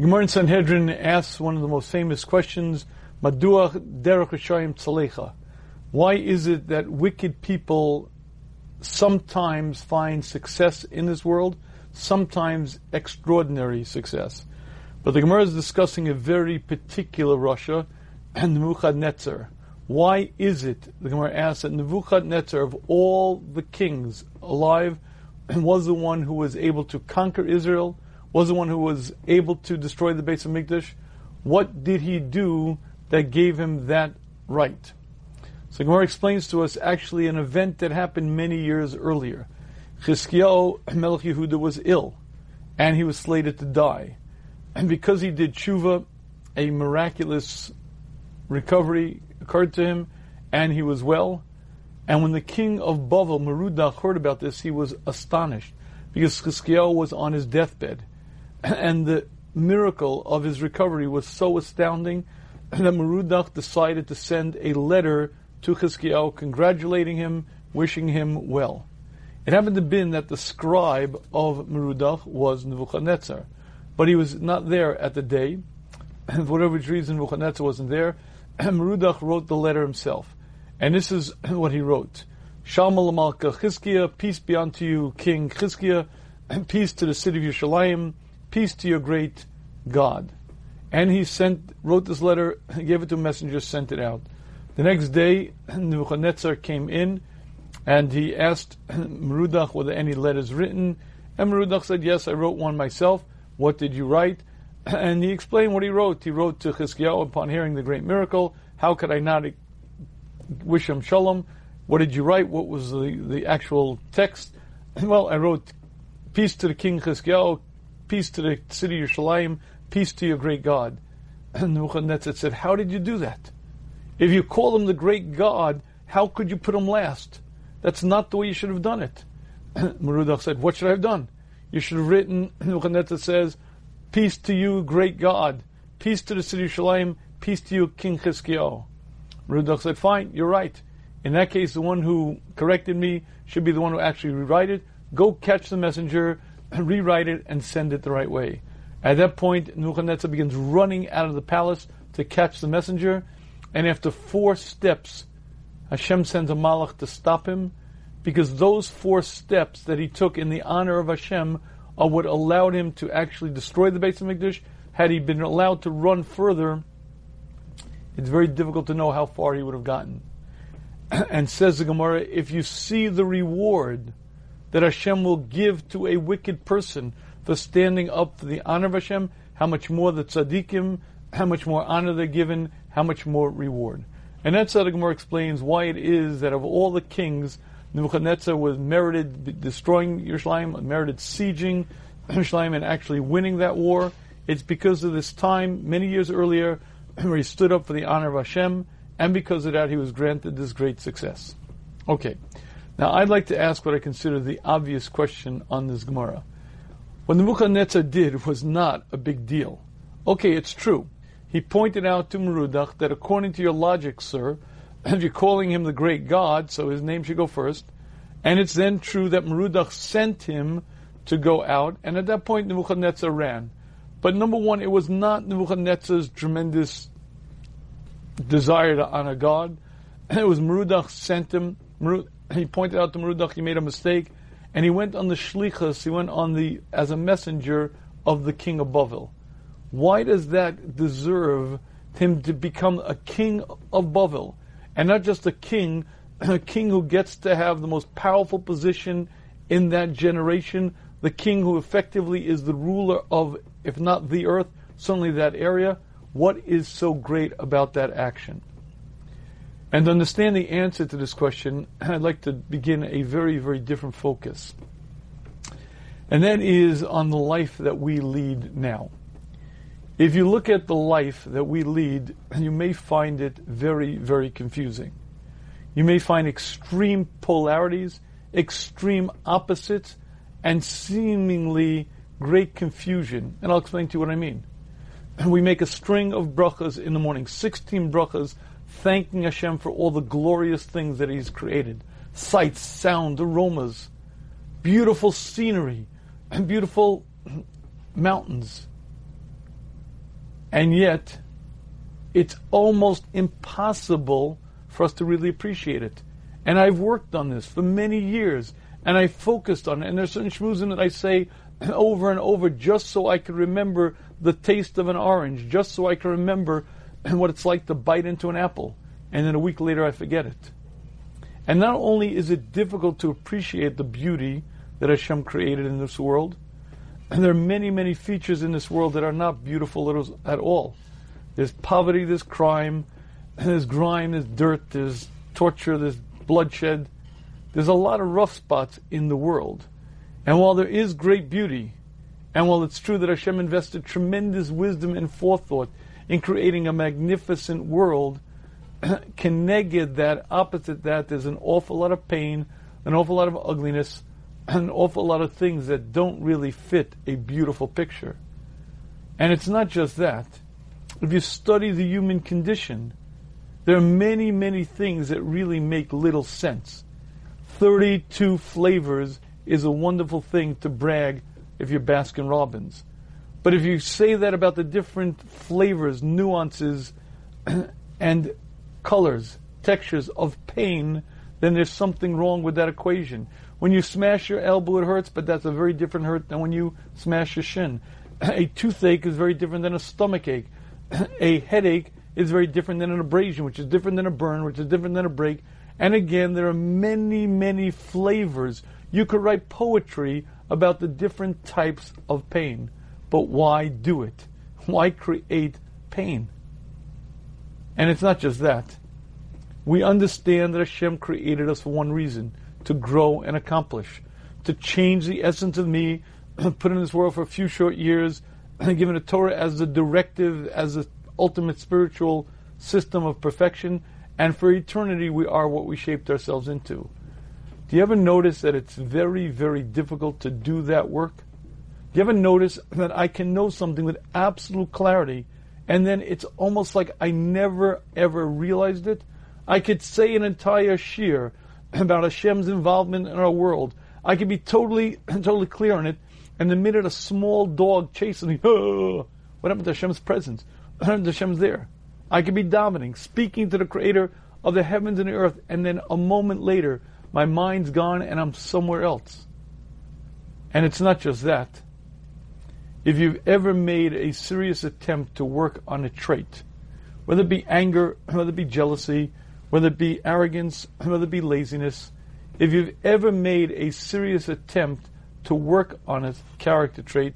Gemara in Sanhedrin asks one of the most famous questions, Maduach derech Rishayim tzalecha. Why is it that wicked people sometimes find success in this world, sometimes extraordinary success? But the Gemara is discussing a very particular rasha, and Nebuchadnezzar. Why is it, the Gemara asks, that Nebuchadnezzar, of all the kings alive, was the one who was able to conquer Israel, was the one who was able to destroy the Beis HaMikdash? What did he do that gave him that right? So Gemara explains to us actually an event that happened many years earlier. Chizkiyahu Melech Yehuda was ill, and he was slated to die. And because he did tshuva, a miraculous recovery occurred to him, and he was well. And when the king of Bavel, Merudach, heard about this, he was astonished because Chizkiyahu was on his deathbed. And the miracle of his recovery was so astounding that Merudach decided to send a letter to Chizkiyahu congratulating him, wishing him well. It happened to be that the scribe of Merudach was Nebuchadnezzar, but he was not there at the day. And for whatever reason, Nebuchadnezzar wasn't there. Merudach wrote the letter himself. And this is what he wrote. Shalom peace be unto you, King Chizkiah, and peace to the city of Yerushalayim, peace to your great God. And he sent, wrote this letter, gave it to a messenger, sent it out. The next day, Nebuchadnezzar came in, and he asked Merudach whether any letters written, and Merudach said, yes, I wrote one myself. What did you write? And he explained what he wrote. He wrote to Chizkiyahu upon hearing the great miracle, how could I not wish him shalom? What did you write? What was the, the actual text? Well, I wrote, peace to the king Chizkiyahu, peace to the city of Yerushalayim, peace to your great God. And Nebuchadnezzar said, how did you do that? If you call him the great God, how could you put him last? That's not the way you should have done it. Merudach said, what should I have done? You should have written, Nebuchadnezzar says, peace to you, great God. Peace to the city of Shalim. Peace to you, King Chizkiyahu. Merudach said, fine, you're right. In that case, the one who corrected me should be the one who actually rewrite it. Go catch the messenger, rewrite it, and send it the right way. At that point, Nebuchadnezzar begins running out of the palace to catch the messenger, and after four steps, Hashem sends a malach to stop him, because those four steps that he took in the honor of Hashem are what allowed him to actually destroy the Beis HaMikdash. Had he been allowed to run further, it's very difficult to know how far he would have gotten. and says the Gemara, if you see the reward that Hashem will give to a wicked person for standing up for the honor of Hashem, how much more the tzaddikim, how much more honor they're given, how much more reward. And that's how the Gemara explains why it is that of all the kings, Nebuchadnezzar was merited destroying Yerushalayim, merited sieging Yerushalayim and actually winning that war. It's because of this time, many years earlier, where he stood up for the honor of Hashem, and because of that he was granted this great success. Okay. Now I'd like to ask what I consider the obvious question on this Gemara. What Nebuchadnezzar did was not a big deal. Okay, it's true he pointed out to Merudach that according to your logic, sir, if you're calling him the great God, so his name should go first, and it's then true that Merudach sent him to go out, and at that point Nebuchadnezzar ran. But number one, it was not Nebuchadnezzar's tremendous desire to honor God. It was Merudach sent him. He pointed out to Merudach he made a mistake, and he went on the shlichus. He went on the as a messenger of the king of Bavel. Why does that deserve him to become a king of Bavel? And not just a king, a king who gets to have the most powerful position in that generation, the king who effectively is the ruler of, if not the earth, certainly that area. What is so great about that action? And to understand the answer to this question, I'd like to begin a very, very different focus. And that is on the life that we lead now. If you look at the life that we lead, you may find it very, very confusing. You may find extreme polarities, extreme opposites, and seemingly great confusion. And I'll explain to you what I mean. We make a string of brachas in the morning, 16 brachas, thanking Hashem for all the glorious things that He's created. Sights, sound, aromas, beautiful scenery, and beautiful mountains, And yet, it's almost impossible for us to really appreciate it. And I've worked on this for many years, and I focused on it. And there's certain shmuzim that I say over and over just so I can remember the taste of an orange, just so I can remember what it's like to bite into an apple. And then a week later, I forget it. And not only is it difficult to appreciate the beauty that Hashem created in this world, and there are many, many features in this world that are not beautiful at all. There's poverty, there's crime, there's grime, there's dirt, there's torture, there's bloodshed. There's a lot of rough spots in the world. And while there is great beauty, and while it's true that Hashem invested tremendous wisdom and forethought in creating a magnificent world, connected that, opposite that, there's an awful lot of pain, an awful lot of ugliness, an awful lot of things that don't really fit a beautiful picture. And it's not just that. If you study the human condition, there are many, many things that really make little sense. 32 flavors is a wonderful thing to brag if you're Baskin Robbins. But if you say that about the different flavors, nuances, and colors, textures of pain, then there's something wrong with that equation. When you smash your elbow, it hurts, but that's a very different hurt than when you smash your shin. A toothache is very different than a stomach ache. A headache is very different than an abrasion, which is different than a burn, which is different than a break. And again, there are many, many flavors. You could write poetry about the different types of pain. But why do it? Why create pain? And it's not just that. We understand that Hashem created us for one reason to grow and accomplish, to change the essence of me, put in this world for a few short years, given a Torah as the directive, as the ultimate spiritual system of perfection, and for eternity we are what we shaped ourselves into. Do you ever notice that it's very, very difficult to do that work? Ever notice that I can know something with absolute clarity, and then it's almost like I never ever realized it? I could say an entire shiur about Hashem's involvement in our world. I could be totally, totally clear on it. And the minute a small dog chases me, oh, what happened to Hashem's presence? Hashem's there? I could be dominating, speaking to the Creator of the heavens and the earth, and then a moment later, my mind's gone and I'm somewhere else. And it's not just that. If you've ever made a serious attempt to work on a trait, whether it be anger, whether it be jealousy, whether it be arrogance, whether it be laziness, if you've ever made a serious attempt to work on a character trait,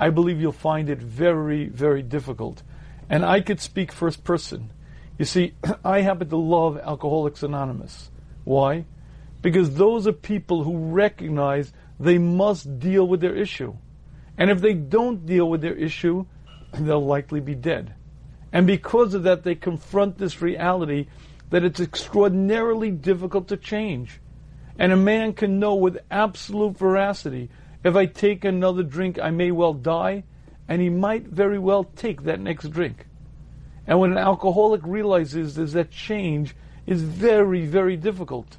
I believe you'll find it very, very difficult. And I could speak first person. You see, I happen to love Alcoholics Anonymous. Why? Because those are people who recognize they must deal with their issue. And if they don't deal with their issue, they'll likely be dead. And because of that, they confront this reality that it's extraordinarily difficult to change. And a man can know with absolute veracity if I take another drink, I may well die, and he might very well take that next drink. And when an alcoholic realizes is that change is very, very difficult.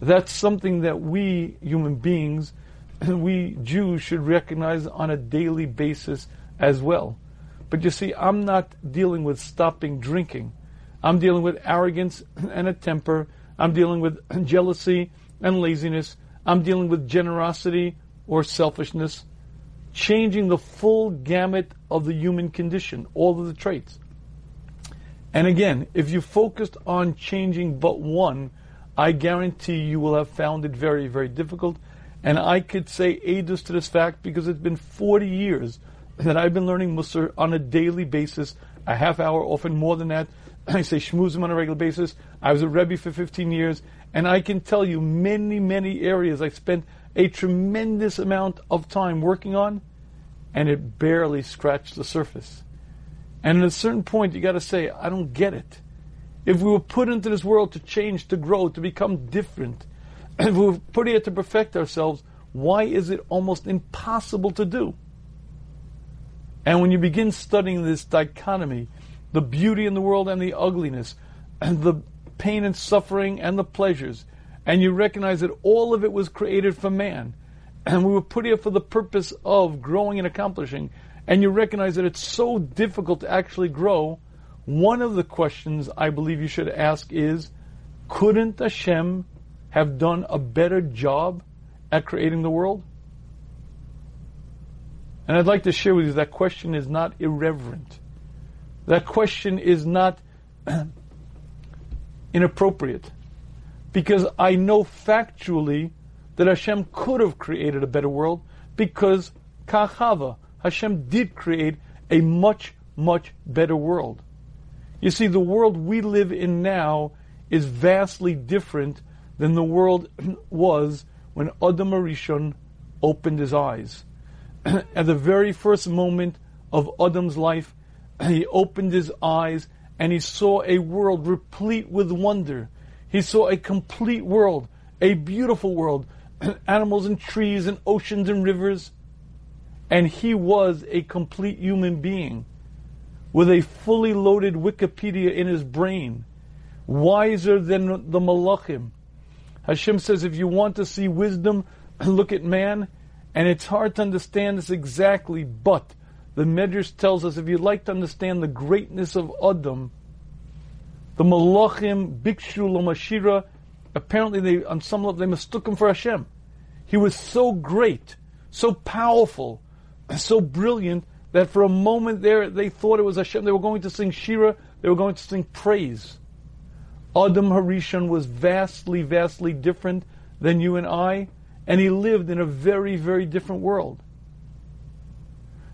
That's something that we human beings, we Jews, should recognize on a daily basis as well. But you see, I'm not dealing with stopping drinking. I'm dealing with arrogance and a temper. I'm dealing with jealousy and laziness. I'm dealing with generosity or selfishness. Changing the full gamut of the human condition, all of the traits. And again, if you focused on changing but one, I guarantee you will have found it very, very difficult. And I could say edus to this fact because it's been 40 years that I've been learning Musar on a daily basis, a half hour, often more than that, I say shmuzim on a regular basis. I was a Rebbe for 15 years, and I can tell you many, many areas I spent a tremendous amount of time working on, and it barely scratched the surface. And at a certain point, you got to say, I don't get it. If we were put into this world to change, to grow, to become different, if we're put here to perfect ourselves, why is it almost impossible to do? And when you begin studying this dichotomy the beauty in the world and the ugliness, and the pain and suffering and the pleasures, and you recognize that all of it was created for man, and we were put here for the purpose of growing and accomplishing, and you recognize that it's so difficult to actually grow, one of the questions I believe you should ask is, couldn't Hashem have done a better job at creating the world? And I'd like to share with you that question is not irreverent. That question is not inappropriate. Because I know factually that Hashem could have created a better world because Kachava, Hashem did create a much, much better world. You see, the world we live in now is vastly different than the world was when Adam Arishon opened his eyes. At the very first moment of Adam's life, he opened his eyes and he saw a world replete with wonder. He saw a complete world, a beautiful world, animals and trees and oceans and rivers. And he was a complete human being with a fully loaded Wikipedia in his brain, wiser than the Malachim. Hashem says, if you want to see wisdom, look at man. And it's hard to understand this exactly, but the Medrash tells us if you'd like to understand the greatness of Adam, the Malachim, Bikshu, Lomashira, apparently they, on some level, they mistook him for Hashem. He was so great, so powerful, so brilliant that for a moment there they thought it was Hashem. They were going to sing Shira, they were going to sing praise. Adam Harishon was vastly, vastly different than you and I, and he lived in a very, very different world.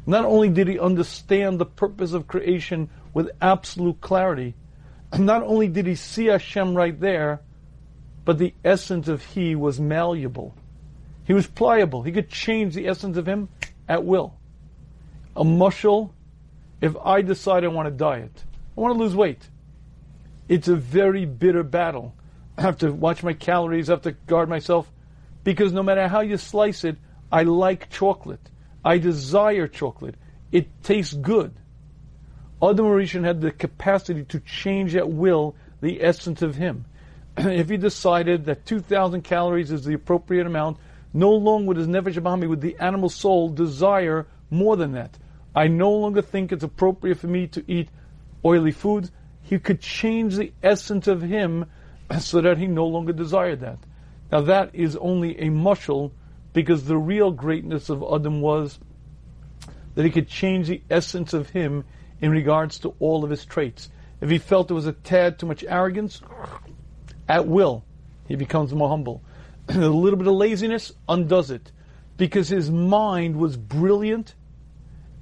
Not only did he understand the purpose of creation with absolute clarity, not only did he see Hashem right there, but the essence of he was malleable. He was pliable. He could change the essence of him at will. A muscle, if I decide I want to diet, I want to lose weight, it's a very bitter battle. I have to watch my calories, I have to guard myself, because no matter how you slice it, I like chocolate. I desire chocolate. It tastes good. Adam Rishon had the capacity to change at will the essence of him. if he decided that 2,000 calories is the appropriate amount, no longer would his nefesh abami, with the animal soul, desire more than that. I no longer think it's appropriate for me to eat oily foods. He could change the essence of him so that he no longer desired that. Now that is only a mushal because the real greatness of Adam was that he could change the essence of him in regards to all of his traits. If he felt there was a tad too much arrogance, at will, he becomes more humble. a little bit of laziness undoes it because his mind was brilliant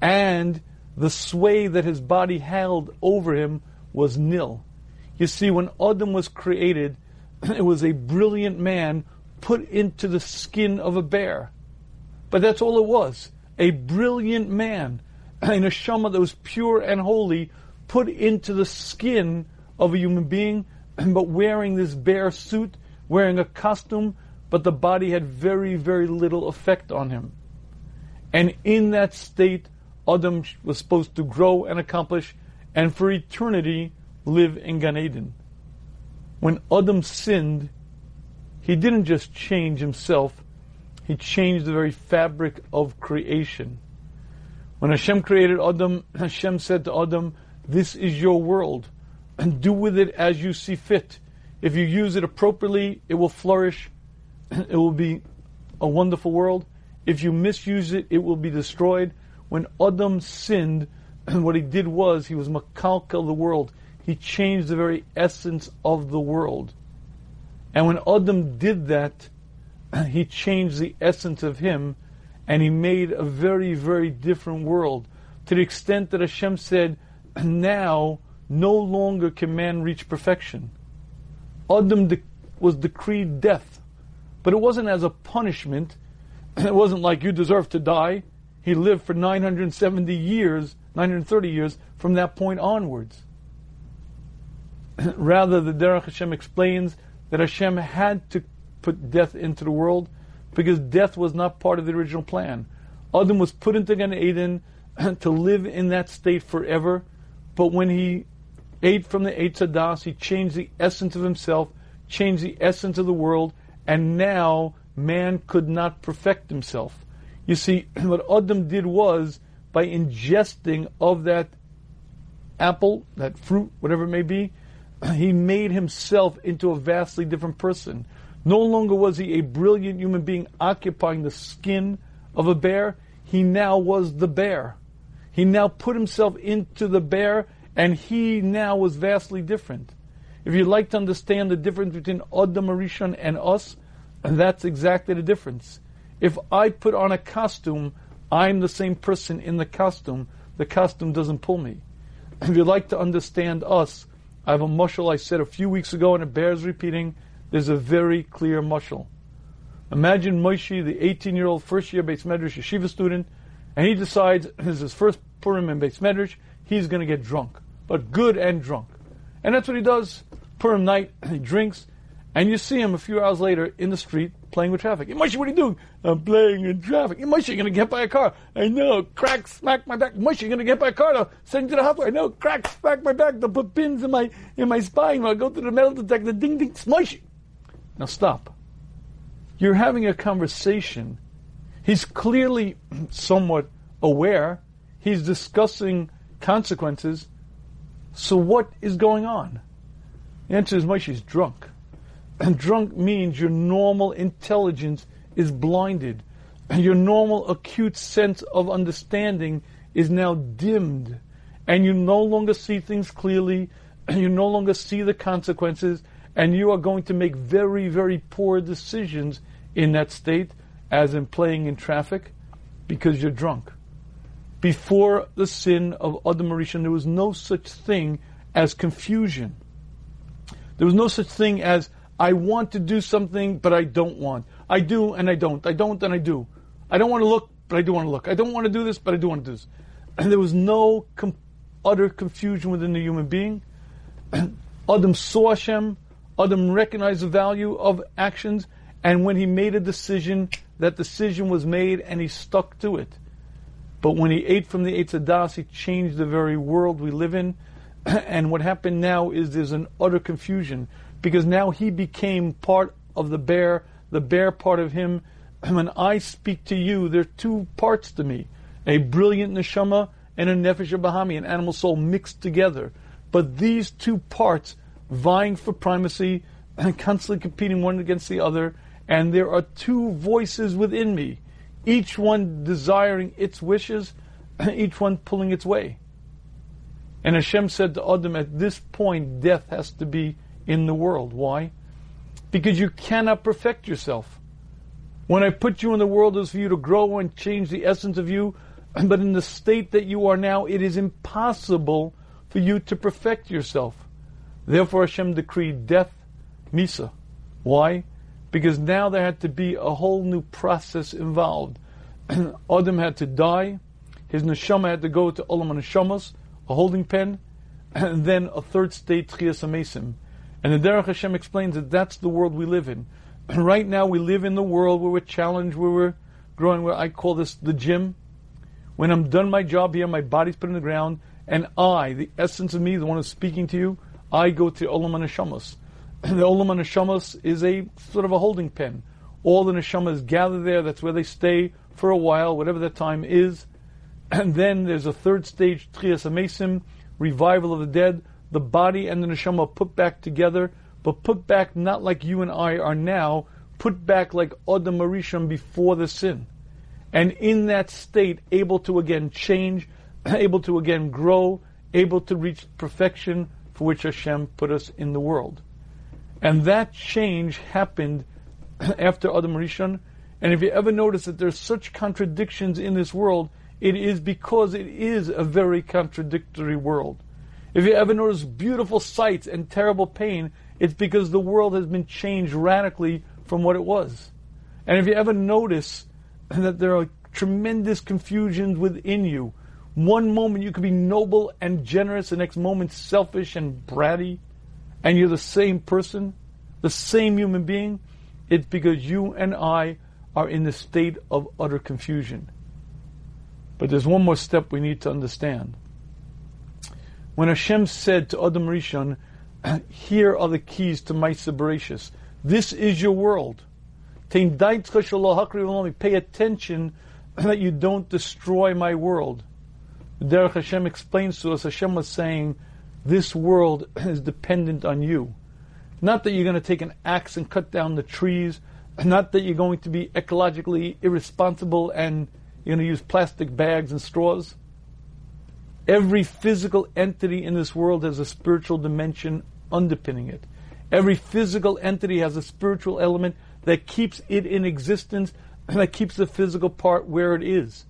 and the sway that his body held over him was nil. You see, when Adam was created, it was a brilliant man put into the skin of a bear. But that's all it was. A brilliant man, in a neshama that was pure and holy, put into the skin of a human being, but wearing this bear suit, wearing a costume, but the body had very, very little effect on him. And in that state, Adam was supposed to grow and accomplish, and for eternity live in Gan Eden. When Adam sinned, he didn't just change himself, he changed the very fabric of creation. When Hashem created Adam, Hashem said to Adam, This is your world, and do with it as you see fit. If you use it appropriately, it will flourish, it will be a wonderful world. If you misuse it, it will be destroyed. When Adam sinned, what he did was he was makalkal the world. He changed the very essence of the world. And when Adam did that, he changed the essence of him and he made a very, very different world to the extent that Hashem said, now no longer can man reach perfection. Adam de- was decreed death, but it wasn't as a punishment. It wasn't like you deserve to die. He lived for 970 years, 930 years from that point onwards. Rather, the Derech Hashem explains that Hashem had to put death into the world because death was not part of the original plan. Adam was put into Gan Eden to live in that state forever, but when he ate from the Eitz Hadas, he changed the essence of himself, changed the essence of the world, and now man could not perfect himself. You see, what Adam did was, by ingesting of that apple, that fruit, whatever it may be, he made himself into a vastly different person. No longer was he a brilliant human being occupying the skin of a bear, he now was the bear. He now put himself into the bear, and he now was vastly different. If you'd like to understand the difference between Adam and us, that's exactly the difference. If I put on a costume, I'm the same person in the costume. The costume doesn't pull me. If you'd like to understand us, I have a mushal I said a few weeks ago, and it bears repeating. There's a very clear mushal. Imagine Moshe, the 18-year-old first-year Beis Medrash yeshiva student, and he decides this is his first Purim in Beis Medrash. He's going to get drunk, but good and drunk, and that's what he does. Purim night, he drinks, and you see him a few hours later in the street playing with traffic. Moshe, what are you doing? I'm playing in traffic. Moshe, you're going to get by a car. I know. Crack, smack my back. Moshe, you're going to get by a car. I'll send you to the hospital. I know. Crack, smack my back. They'll put pins in my in my spine. I'll go to the metal detector. Ding, ding. Moshe. Now stop. You're having a conversation. He's clearly somewhat aware. He's discussing consequences. So what is going on? The answer is Moshe's drunk. And drunk means your normal intelligence is blinded. And your normal acute sense of understanding is now dimmed. And you no longer see things clearly. And you no longer see the consequences. And you are going to make very, very poor decisions in that state, as in playing in traffic, because you're drunk. Before the sin of Adam there was no such thing as confusion. There was no such thing as I want to do something, but I don't want. I do and I don't. I don't and I do. I don't want to look, but I do want to look. I don't want to do this, but I do want to do this. And there was no com- utter confusion within the human being. Adam saw Hashem. Adam recognized the value of actions. And when he made a decision, that decision was made and he stuck to it. But when he ate from the Eitz Hadas, he changed the very world we live in. and what happened now is there's an utter confusion because now he became part of the bear, the bear part of him. And when I speak to you, there are two parts to me a brilliant neshama and a nefesh bahami, an animal soul mixed together. But these two parts vying for primacy and constantly competing one against the other, and there are two voices within me, each one desiring its wishes, each one pulling its way. And Hashem said to Adam, at this point, death has to be in the world. Why? Because you cannot perfect yourself. When I put you in the world, it was for you to grow and change the essence of you. But in the state that you are now, it is impossible for you to perfect yourself. Therefore, Hashem decreed death, Misa. Why? Because now there had to be a whole new process involved. Adam had to die. His neshama had to go to Olam Neshamas, a holding pen, and then a third state, Tchias Amesim. And the Derech Hashem explains that that's the world we live in. right now we live in the world where we're challenged, where we're growing, where I call this the gym. When I'm done my job here, my body's put in the ground, and I, the essence of me, the one who's speaking to you, I go to Olam Neshamos. the Olam Neshamos is a sort of a holding pen. All the Neshamas gather there, that's where they stay for a while, whatever that time is. And then there's a third stage, Tchias Amesim, revival of the dead, the body and the neshama put back together, but put back not like you and I are now, put back like Adam Arishon before the sin. And in that state, able to again change, able to again grow, able to reach perfection for which Hashem put us in the world. And that change happened after Adam Rishon. And if you ever notice that there's such contradictions in this world, it is because it is a very contradictory world. If you ever notice beautiful sights and terrible pain, it's because the world has been changed radically from what it was. And if you ever notice that there are tremendous confusions within you, one moment you could be noble and generous, the next moment selfish and bratty, and you're the same person, the same human being, it's because you and I are in the state of utter confusion. But there's one more step we need to understand. When Hashem said to Adam Rishon, here are the keys to my Bereshis. This is your world. Pay attention that you don't destroy my world. Derech Hashem explains to us, Hashem was saying, this world is dependent on you. Not that you're going to take an axe and cut down the trees, not that you're going to be ecologically irresponsible and you're going to use plastic bags and straws. Every physical entity in this world has a spiritual dimension underpinning it. Every physical entity has a spiritual element that keeps it in existence and that keeps the physical part where it is.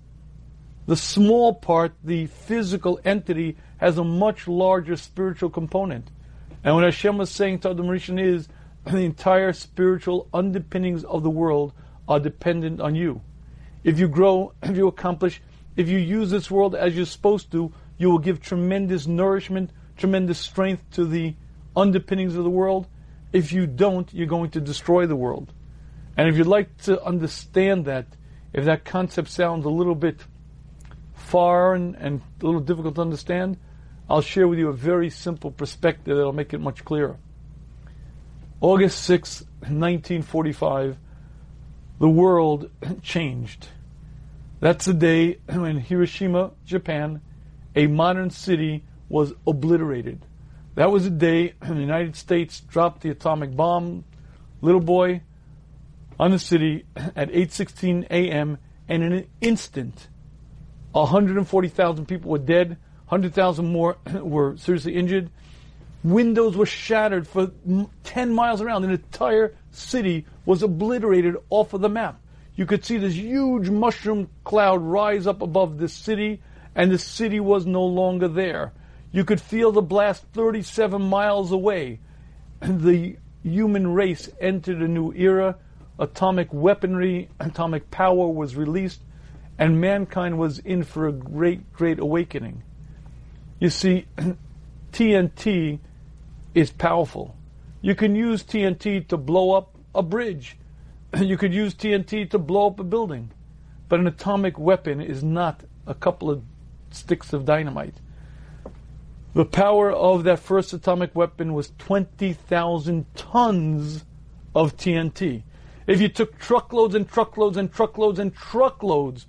The small part, the physical entity, has a much larger spiritual component. And what Hashem was saying to Adam Rishon is, the entire spiritual underpinnings of the world are dependent on you. If you grow, if you accomplish, if you use this world as you're supposed to, you will give tremendous nourishment, tremendous strength to the underpinnings of the world. If you don't, you're going to destroy the world. And if you'd like to understand that, if that concept sounds a little bit foreign and a little difficult to understand, I'll share with you a very simple perspective that'll make it much clearer. August 6, 1945, the world changed. That's the day when Hiroshima, Japan, a modern city, was obliterated. That was the day the United States dropped the atomic bomb, little boy, on the city at 8:16 a.m. and in an instant 140,000 people were dead, 100,000 more were seriously injured. Windows were shattered for 10 miles around. An entire city was obliterated off of the map. You could see this huge mushroom cloud rise up above the city, and the city was no longer there. You could feel the blast 37 miles away. The human race entered a new era. Atomic weaponry, atomic power was released, and mankind was in for a great, great awakening. You see, TNT is powerful. You can use TNT to blow up a bridge. You could use TNT to blow up a building. But an atomic weapon is not a couple of sticks of dynamite. The power of that first atomic weapon was 20,000 tons of TNT. If you took truckloads and truckloads and truckloads and truckloads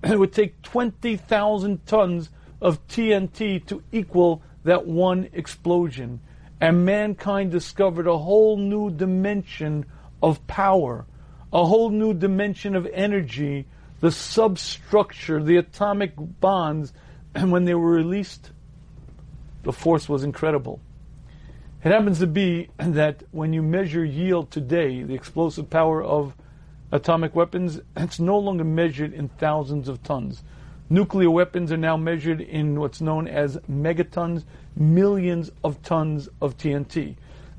it would take 20,000 tons of TNT to equal that one explosion. And mankind discovered a whole new dimension of power, a whole new dimension of energy, the substructure, the atomic bonds. And when they were released, the force was incredible. It happens to be that when you measure yield today, the explosive power of atomic weapons, it's no longer measured in thousands of tons. Nuclear weapons are now measured in what's known as megatons, millions of tons of TNT.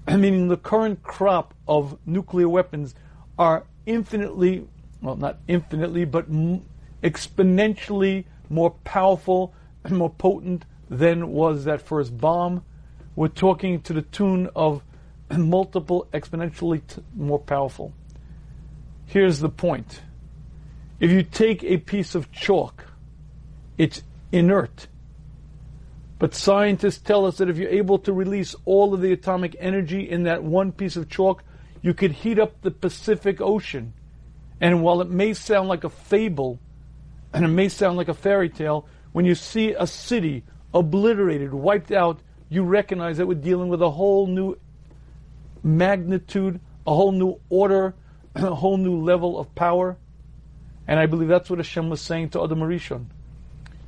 Meaning the current crop of nuclear weapons are infinitely, well, not infinitely, but exponentially more powerful and more potent than was that first bomb. We're talking to the tune of multiple exponentially more powerful. Here's the point. If you take a piece of chalk, it's inert. But scientists tell us that if you're able to release all of the atomic energy in that one piece of chalk, you could heat up the Pacific Ocean. And while it may sound like a fable, and it may sound like a fairy tale, when you see a city obliterated, wiped out, you recognize that we're dealing with a whole new magnitude, a whole new order, a whole new level of power. And I believe that's what Hashem was saying to Adam Arishon.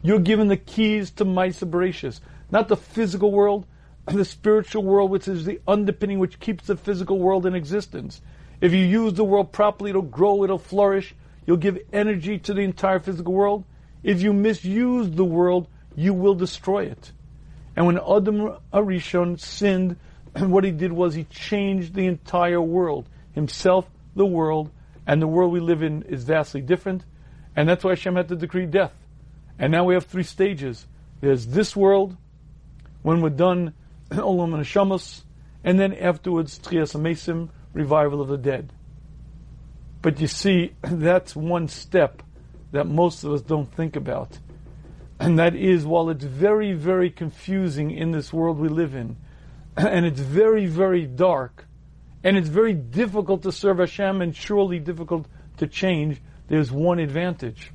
You're given the keys to Maisa Bereshis, not the physical world, the spiritual world, which is the underpinning which keeps the physical world in existence. If you use the world properly, it'll grow, it'll flourish, you'll give energy to the entire physical world. If you misuse the world, you will destroy it. And when Adam Arishon sinned, what he did was he changed the entire world, himself the world, and the world we live in is vastly different. And that's why Hashem had to decree death. And now we have three stages. There's this world, when we're done, Olam HaNeshamos, and then afterwards, Tchias Amesim, revival of the dead. But you see, that's one step that most of us don't think about. And that is, while it's very, very confusing in this world we live in, and it's very, very dark, and it's very difficult to serve Hashem and surely difficult to change, there's one advantage.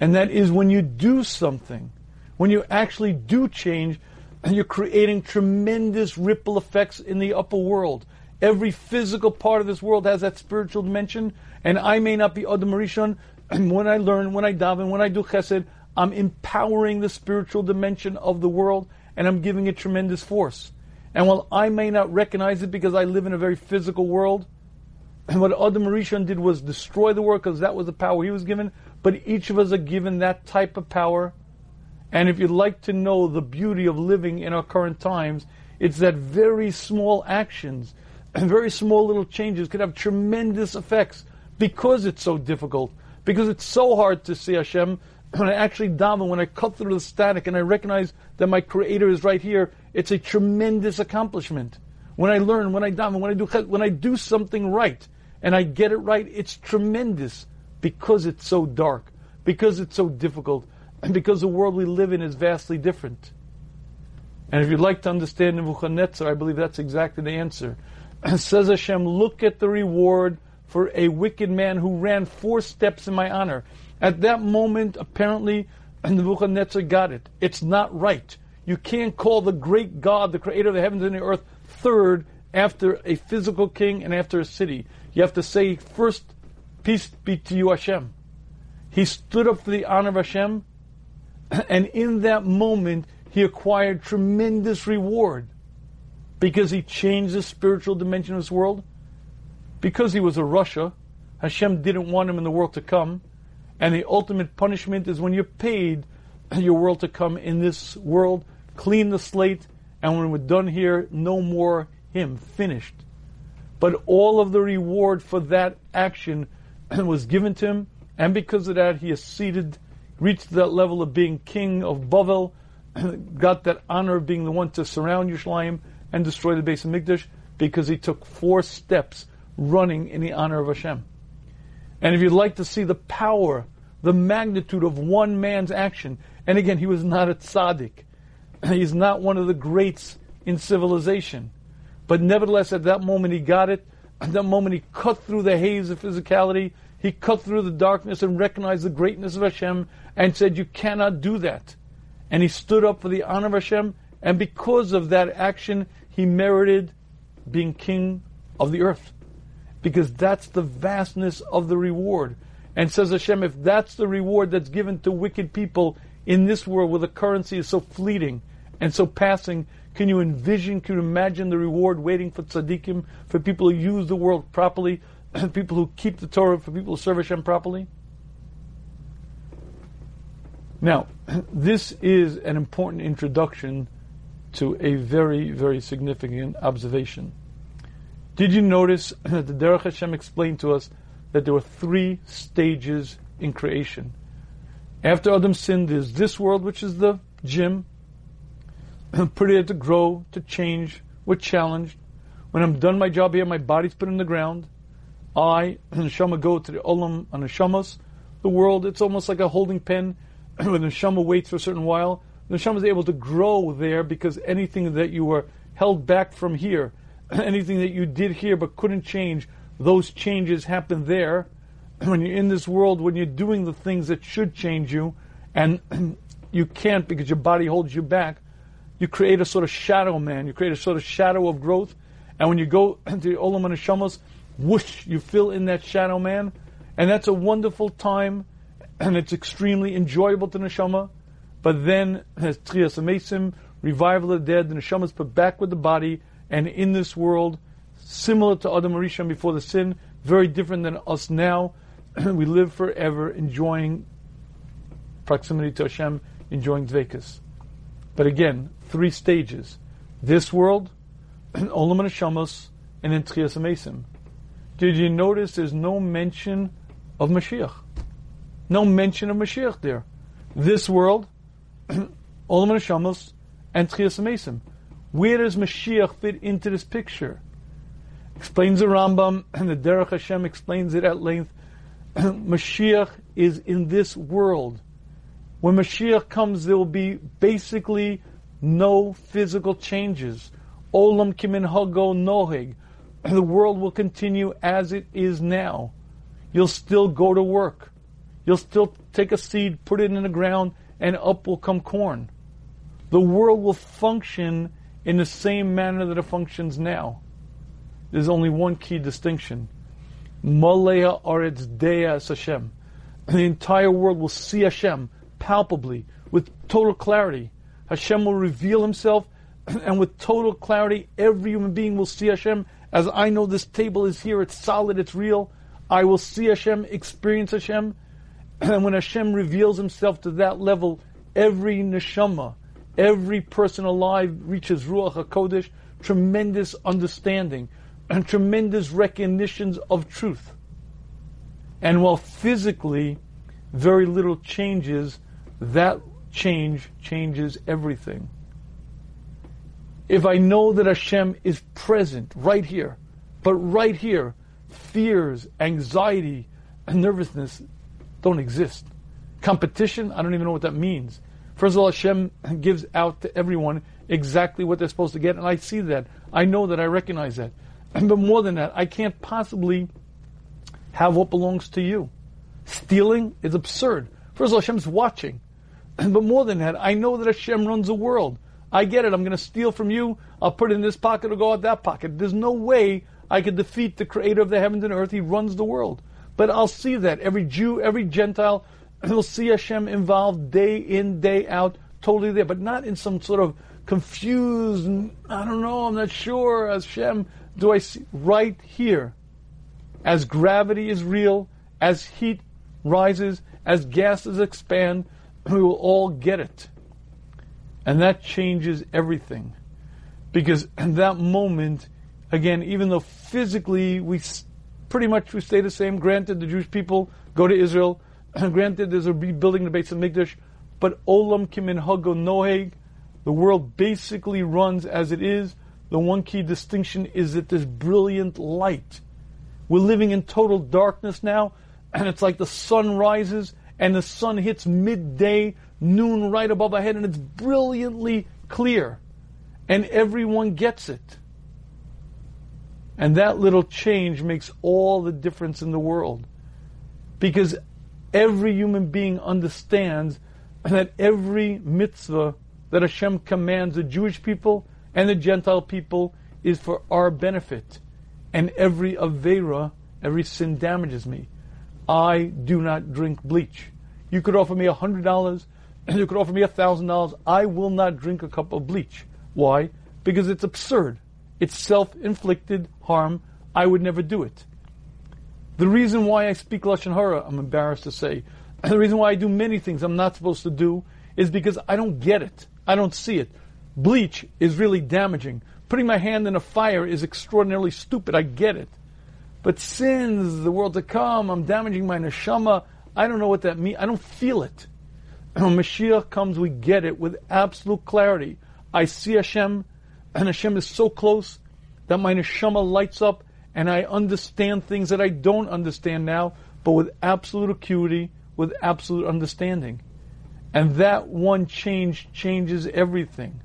And that is when you do something, when you actually do change, and you're creating tremendous ripple effects in the upper world. Every physical part of this world has that spiritual dimension, and I may not be Adam Rishon. And when I learn, when I daven, when I do chesed, I'm empowering the spiritual dimension of the world, and I'm giving it tremendous force. And while I may not recognize it because I live in a very physical world, and what Adam Rishon did was destroy the world because that was the power he was given, but each of us are given that type of power. And if you'd like to know the beauty of living in our current times, it's that very small actions and very small little changes can have tremendous effects because it's so difficult, because it's so hard to see Hashem. When I actually daven, when I cut through the static and I recognize that my Creator is right here, it's a tremendous accomplishment. When I learn, when I daven, when I do when I do something right and I get it right, it's tremendous because it's so dark, because it's so difficult, and because the world we live in is vastly different. And if you'd like to understand Nebuchadnezzar, I believe that's exactly the answer. Says Hashem, look at the reward for a wicked man who ran four steps in my honor. At that moment, apparently, Nebuchadnezzar got it. It's not right. You can't call the great God, the creator of the heavens and the earth, third after a physical king and after a city. You have to say first, peace be to you, Hashem. He stood up for the honor of Hashem, and in that moment, he acquired tremendous reward because he changed the spiritual dimension of this world. Because he was a rasha, Hashem didn't want him in the world to come, and the ultimate punishment is when you're paid your world to come in this world, clean the slate, and when we're done here, no more him, finished. But all of the reward for that action was given to him, and because of that, he seated, reached that level of being king of Bavel, got that honor of being the one to surround Yerushalayim and destroy the Beis HaMikdash, because he took four steps running in the honor of Hashem. And if you'd like to see the power, the magnitude of one man's action, and again, he was not a tzaddik. He's not one of the greats in civilization. But nevertheless, at that moment he got it. At that moment he cut through the haze of physicality. He cut through the darkness and recognized the greatness of Hashem and said, You cannot do that. And he stood up for the honor of Hashem. And because of that action, he merited being king of the earth. Because that's the vastness of the reward. And says Hashem, if that's the reward that's given to wicked people in this world where the currency is so fleeting and so passing, can you envision, can you imagine the reward waiting for tzaddikim, for people who use the world properly, people who keep the Torah, for people who serve Hashem properly? Now, this is an important introduction to a very, very significant observation. Did you notice that the Derech Hashem explained to us that there were three stages in creation? After Adam sinned, there's this world, which is the gym, pretty to grow, to change. We're challenged. When I'm done my job here, my body's put in the ground. I and Neshama go to the Olam and Neshamos. The world, it's almost like a holding pen. when the Neshama waits for a certain while, the Neshama is able to grow there because anything that you were held back from here, anything that you did here but couldn't change, those changes happen there. When you're in this world, when you're doing the things that should change you, and you can't because your body holds you back, you create a sort of shadow man. You create a sort of shadow of growth. And when you go to the Olam and whoosh, you fill in that shadow man. And that's a wonderful time. And it's extremely enjoyable to Neshama. But then, as Tchias Amesim, revival of the dead, the Neshama is put back with the body. And in this world, similar to Adam Rishon before the sin, very different than us now. we live forever enjoying proximity to Hashem, enjoying Dvekas. But again, three stages. This world, Olam and Shamos, and then Tchias Amesim. Did you notice there's no mention of Mashiach? No mention of Mashiach there. This world, Olam and and Tchias Amesim. Where does Mashiach fit into this picture? Explains the Rambam, and the Derech Hashem explains it at length. Mashiach is in this world. When Mashiach comes, there will be basically no physical changes. Olam kimin hago nohig. The world will continue as it is now. You'll still go to work. You'll still take a seed, put it in the ground, and up will come corn. The world will function in the same manner that it functions now. There's only one key distinction. Malaya Aretz Dea Hashem. The entire world will see Hashem palpably, with total clarity. Hashem will reveal himself, and with total clarity, every human being will see Hashem. As I know this table is here, it's solid, it's real. I will see Hashem, experience Hashem. And when Hashem reveals himself to that level, every neshama, every person alive reaches Ruach HaKodesh, tremendous understanding and tremendous recognitions of truth. And while physically very little changes, that change changes everything. If I know that Hashem is present right here, but right here, fears, anxiety, and nervousness don't exist. Competition, I don't even know what that means. First of all, Hashem gives out to everyone exactly what they're supposed to get, and I see that. I know that. I recognize that. But more than that, I can't possibly have what belongs to you. Stealing is absurd. First of all, Hashem's watching. But more than that, I know that Hashem runs the world. I get it. I'm going to steal from you. I'll put it in this pocket or go out that pocket. There's no way I could defeat the creator of the heavens and earth. He runs the world. But I'll see that. Every Jew, every Gentile will see Hashem involved day in, day out, totally there. But not in some sort of confused, I don't know, I'm not sure, Hashem, do I see? Right here. As gravity is real, as heat rises, as gases expand, we will all get it. And that changes everything. Because in that moment, again, even though physically we pretty much we stay the same, granted the Jewish people go to Israel, granted there's a rebuilding the Beis HaMikdash, but Olam K'minhago Noheg, the world basically runs as it is. The one key distinction is that there's brilliant light. We're living in total darkness now, and it's like the sun rises and the sun hits midday, noon right above our head, and it's brilliantly clear. And everyone gets it. And that little change makes all the difference in the world. Because every human being understands that every mitzvah that Hashem commands the Jewish people and the Gentile people is for our benefit. And every Avera, every sin damages me. I do not drink bleach. You could offer me a hundred dollars, and you could offer me a thousand dollars. I will not drink a cup of bleach. Why? Because it's absurd. It's self-inflicted harm. I would never do it. The reason why I speak lashon hara, I'm embarrassed to say, the reason why I do many things I'm not supposed to do is because I don't get it. I don't see it. Bleach is really damaging. Putting my hand in a fire is extraordinarily stupid. I get it. But sins, the world to come, I'm damaging my neshama. I don't know what that means. I don't feel it. When Mashiach comes, we get it with absolute clarity. I see Hashem, and Hashem is so close that my neshama lights up, and I understand things that I don't understand now, but with absolute acuity, with absolute understanding. And that one change changes everything.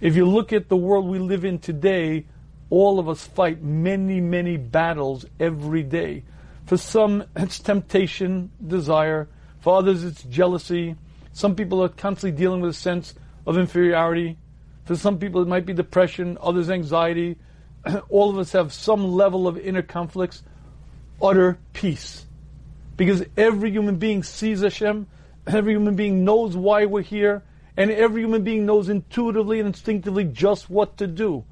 If you look at the world we live in today, all of us fight many, many battles every day. For some, it's temptation, desire. For others, it's jealousy. Some people are constantly dealing with a sense of inferiority. For some people, it might be depression, others, anxiety. all of us have some level of inner conflicts. Utter peace. Because every human being sees Hashem, every human being knows why we're here, and every human being knows intuitively and instinctively just what to do.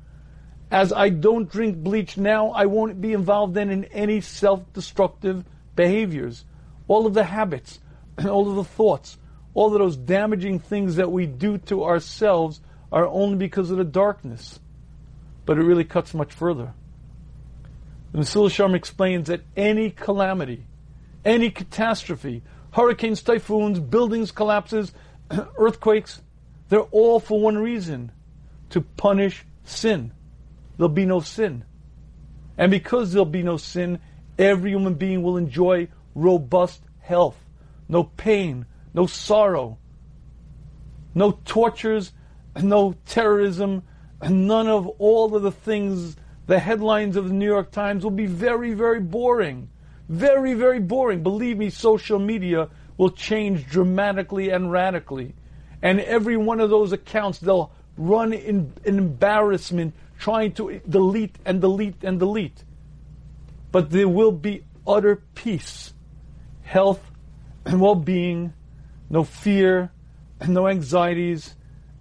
As I don't drink bleach now, I won't be involved then in any self-destructive behaviors. All of the habits, all of the thoughts, all of those damaging things that we do to ourselves are only because of the darkness. But it really cuts much further. The Mesillas Yesharim explains that any calamity, any catastrophe, hurricanes, typhoons, buildings collapses, earthquakes, they're all for one reason to punish sin. There'll be no sin. And because there'll be no sin, every human being will enjoy robust health, no pain, no sorrow, no tortures, no terrorism, none of all of the things, the headlines of the New York Times will be very, very boring. very, very boring. Believe me, social media will change dramatically and radically. And every one of those accounts, they'll run in, in embarrassment trying to delete and delete and delete. But there will be utter peace, health, and well being, no fear, and no anxieties,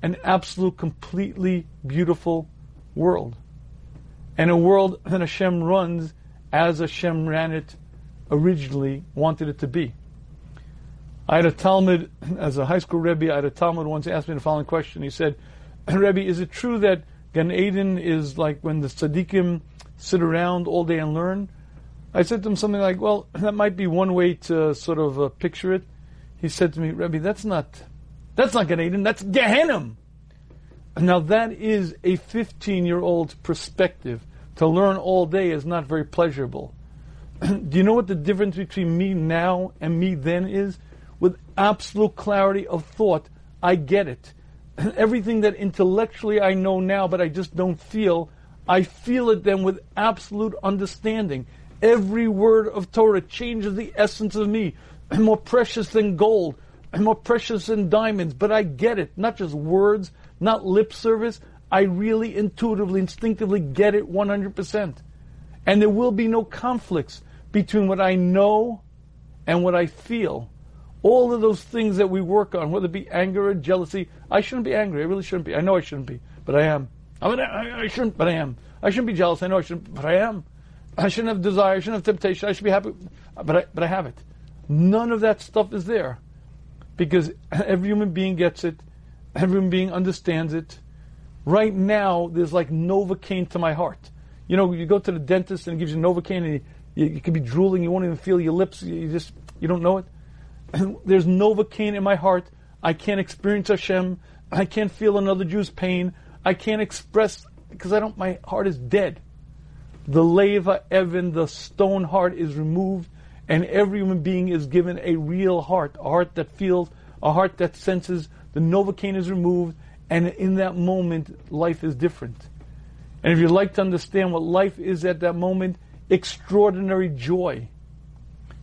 an absolute, completely beautiful world. And a world that Hashem runs as Hashem ran it originally, wanted it to be. I had a talmid, as a high school Rebbe, I had a talmid once asked me the following question. He said, Rebbe, is it true that Gan Eden is like when the tzaddikim sit around all day and learn? I said to him something like, well, that might be one way to sort of uh, picture it. He said to me, Rebbe, that's not, that's not Gan Eden, that's Gehenna. Now that is a 15 year old's perspective. To learn all day is not very pleasurable. Do you know what the difference between me now and me then is? With absolute clarity of thought, I get it. Everything that intellectually I know now, but I just don't feel, I feel it then with absolute understanding. Every word of Torah changes the essence of me. More precious than gold. More precious than diamonds. But I get it. Not just words, not lip service. I really intuitively, instinctively get it 100%. And there will be no conflicts between what I know and what I feel. All of those things that we work on, whether it be anger or jealousy, I shouldn't be angry. I really shouldn't be. I know I shouldn't be, but I am. I mean, I, I shouldn't, but I am. I shouldn't be jealous. I know I shouldn't, but I am. I shouldn't have desire. I shouldn't have temptation. I should be happy, but I, but I have it. None of that stuff is there because every human being gets it. Every human being understands it. Right now, there's like Novocaine to my heart. You know, you go to the dentist and he gives you Novocaine and you, you, could be drooling, you won't even feel your lips, you just, you don't know it. there's Novocaine in my heart. I can't experience Hashem. I can't feel another Jew's pain. I can't express, because I don't, my heart is dead. The leva Evan, the stone heart is removed and every human being is given a real heart, a heart that feels, a heart that senses. The Novocaine is removed, and in that moment, life is different. And if you'd like to understand what life is at that moment, extraordinary joy.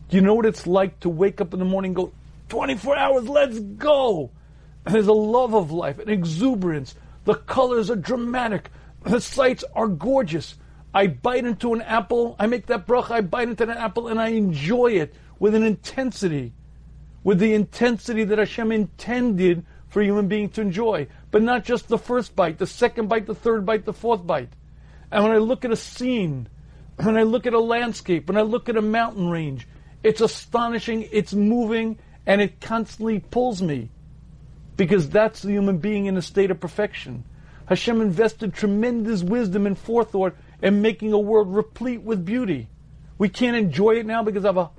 Do you know what it's like to wake up in the morning go, 24 hours, let's go? And there's a love of life, an exuberance. The colors are dramatic. The sights are gorgeous. I bite into an apple, I make that bracha, I bite into an apple, and I enjoy it with an intensity, with the intensity that Hashem intended for a human being to enjoy. But not just the first bite, the second bite, the third bite, the fourth bite. And when I look at a scene, when I look at a landscape, when I look at a mountain range, it's astonishing, it's moving, and it constantly pulls me. Because that's the human being in a state of perfection. Hashem invested tremendous wisdom and forethought and making a world replete with beauty. We can't enjoy it now because I have a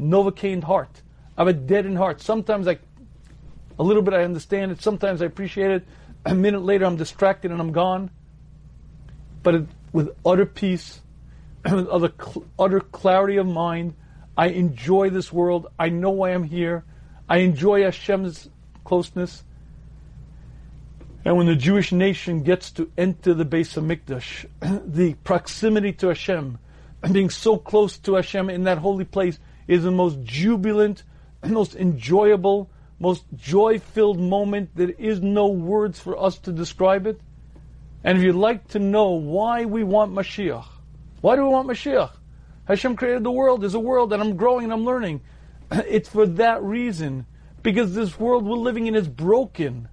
novocaine heart. I have a deadened heart. Sometimes I, a little bit I understand it. Sometimes I appreciate it. A minute later I'm distracted and I'm gone. But it, with utter peace, with utter, utter clarity of mind, I enjoy this world. I know why I'm here. I enjoy Hashem's closeness. And when the Jewish nation gets to enter the Beis HaMikdash, the proximity to Hashem, and being so close to Hashem in that holy place, is the most jubilant, most enjoyable, most joy-filled moment. There is no words for us to describe it. And if you'd like to know why we want Mashiach, why do we want Mashiach? Hashem created the world. There's a world, and I'm growing and I'm learning. It's for that reason, because this world we're living in is broken.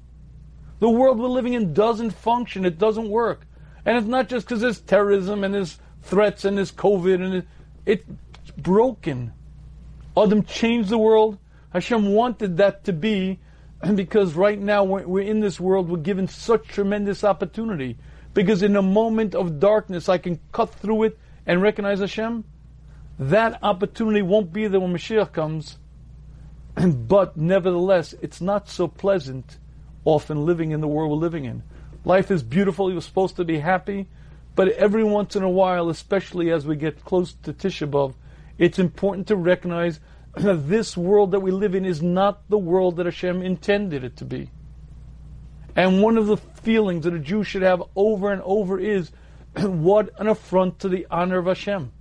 The world we're living in doesn't function. It doesn't work. And it's not just because there's terrorism and there's threats and there's COVID and it, it's broken. Adam changed the world. Hashem wanted that to be, and because right now we're, we're in this world, we're given such tremendous opportunity. Because in a moment of darkness, I can cut through it and recognize Hashem. That opportunity won't be there when Mashiach comes. but nevertheless, it's not so pleasant often living in the world we're living in. Life is beautiful, you're supposed to be happy, but every once in a while, especially as we get close to Tisha B'Av, it's important to recognize that this world that we live in is not the world that Hashem intended it to be. And one of the feelings that a Jew should have over and over is what an affront to the honor of Hashem.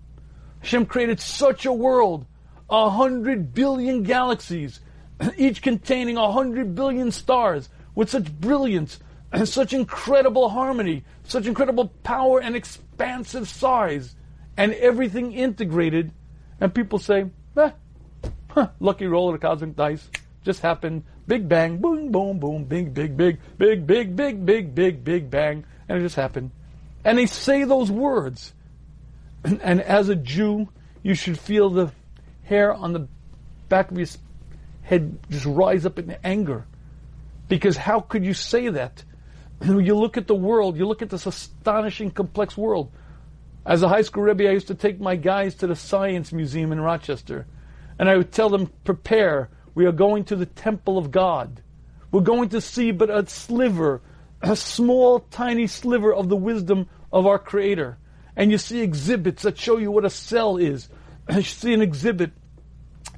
Hashem created such a world, a hundred billion galaxies, each containing a hundred billion stars, with such brilliance and such incredible harmony, such incredible power and expansive size, and everything integrated. And people say, eh, huh, lucky roll of the cosmic dice. Just happened. Big bang, boom, boom, boom, big, big, big, big, big, big, big, big, big bang. And it just happened. And they say those words. And, and as a Jew, you should feel the hair on the back of your head just rise up in anger. Because how could you say that? You look at the world, you look at this astonishing, complex world. As a high school rebbe, I used to take my guys to the Science Museum in Rochester. And I would tell them, prepare, we are going to the temple of God. We're going to see but a sliver, a small, tiny sliver of the wisdom of our Creator. And you see exhibits that show you what a cell is. You see an exhibit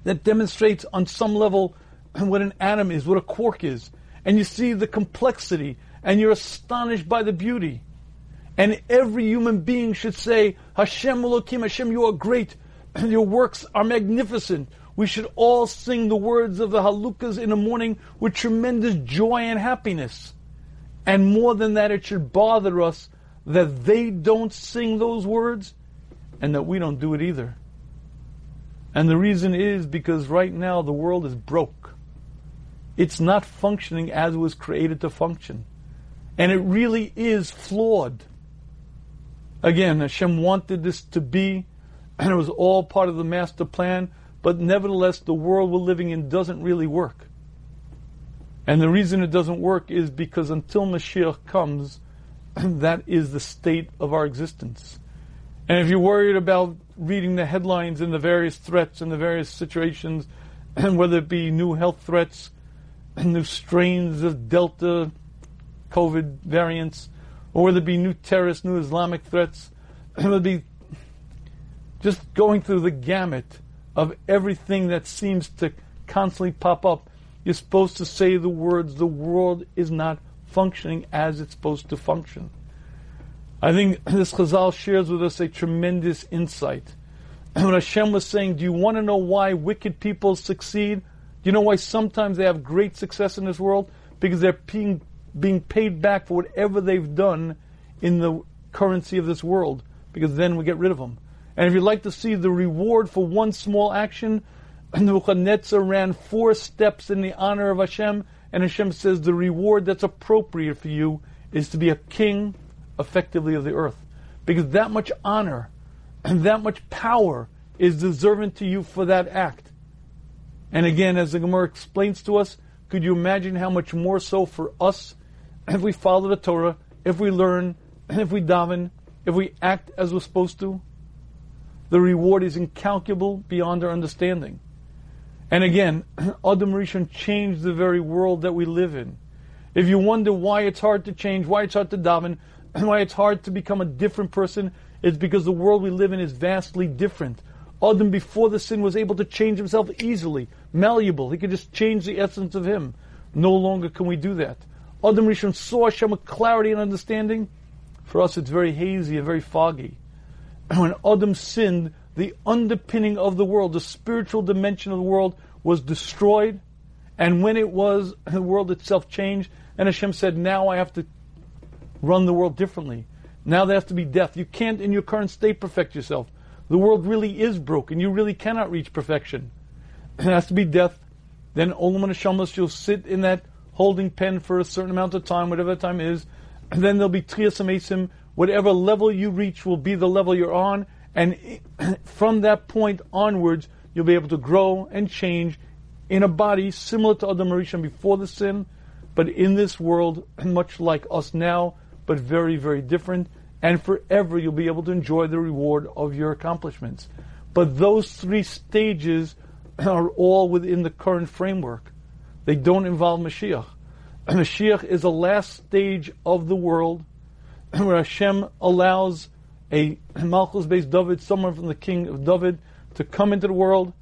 that demonstrates on some level what an atom is, what a quark is. And you see the complexity and you're astonished by the beauty. And every human being should say, Hashem Elohim, Hashem, you are great. And your works are magnificent. We should all sing the words of the Halukas in the morning with tremendous joy and happiness. And more than that, it should bother us that they don't sing those words and that we don't do it either. And the reason is because right now the world is broke. It's not functioning as it was created to function. And it really is flawed. Again, Hashem wanted this to be, and it was all part of the master plan, but nevertheless, the world we're living in doesn't really work. And the reason it doesn't work is because until Mashiach comes, that is the state of our existence. And if you're worried about reading the headlines and the various threats and the various situations, and whether it be new health threats, new strains of Delta, COVID variants, or whether it be new terrorist, new Islamic threats, whether it be just going through the gamut of everything that seems to constantly pop up, you're supposed to say the words, the world is not functioning as it's supposed to function. I think this Chazal shares with us a tremendous insight. When Hashem was saying, Do you want to know why wicked people succeed? You know why sometimes they have great success in this world? Because they're being being paid back for whatever they've done in the currency of this world, because then we get rid of them. And if you'd like to see the reward for one small action, Nebuchadnezzar ran four steps in the honor of Hashem, and Hashem says the reward that's appropriate for you is to be a king, effectively, of the earth. Because that much honor and that much power is deserving to you for that act. And again, as the Gemara explains to us, could you imagine how much more so for us if we follow the Torah, if we learn, if we daven, if we act as we're supposed to, the reward is incalculable beyond our understanding. And again, Adam Rishon changed the very world that we live in. If you wonder why it's hard to change, why it's hard to daven, and why it's hard to become a different person, it's because the world we live in is vastly different. Adam before the sin was able to change himself easily, malleable. He could just change the essence of him. No longer can we do that. Adam Rishon saw Hashem with clarity and understanding. For us, it's very hazy and very foggy. And When Adam sinned, the underpinning of the world, the spiritual dimension of the world, was destroyed. And when it was, the world itself changed. And Hashem said, Now I have to run the world differently. Now there has to be death. You can't, in your current state, perfect yourself. The world really is broken. You really cannot reach perfection. It has to be death. Then Olam HaNeshamos, you'll sit in that holding pen for a certain amount of time, whatever the time is. And then there'll be Tchias Amesim. Whatever level you reach will be the level you're on. And from that point onwards, you'll be able to grow and change in a body similar to Adam Rishon before the sin, but in this world, much like us now, but very, very different. And forever you'll be able to enjoy the reward of your accomplishments. But those three stages are all within the current framework. They don't involve Mashiach. Mashiach is the last stage of the world where Hashem allows a Malchus Beis David, someone from the king of David, to come into the world.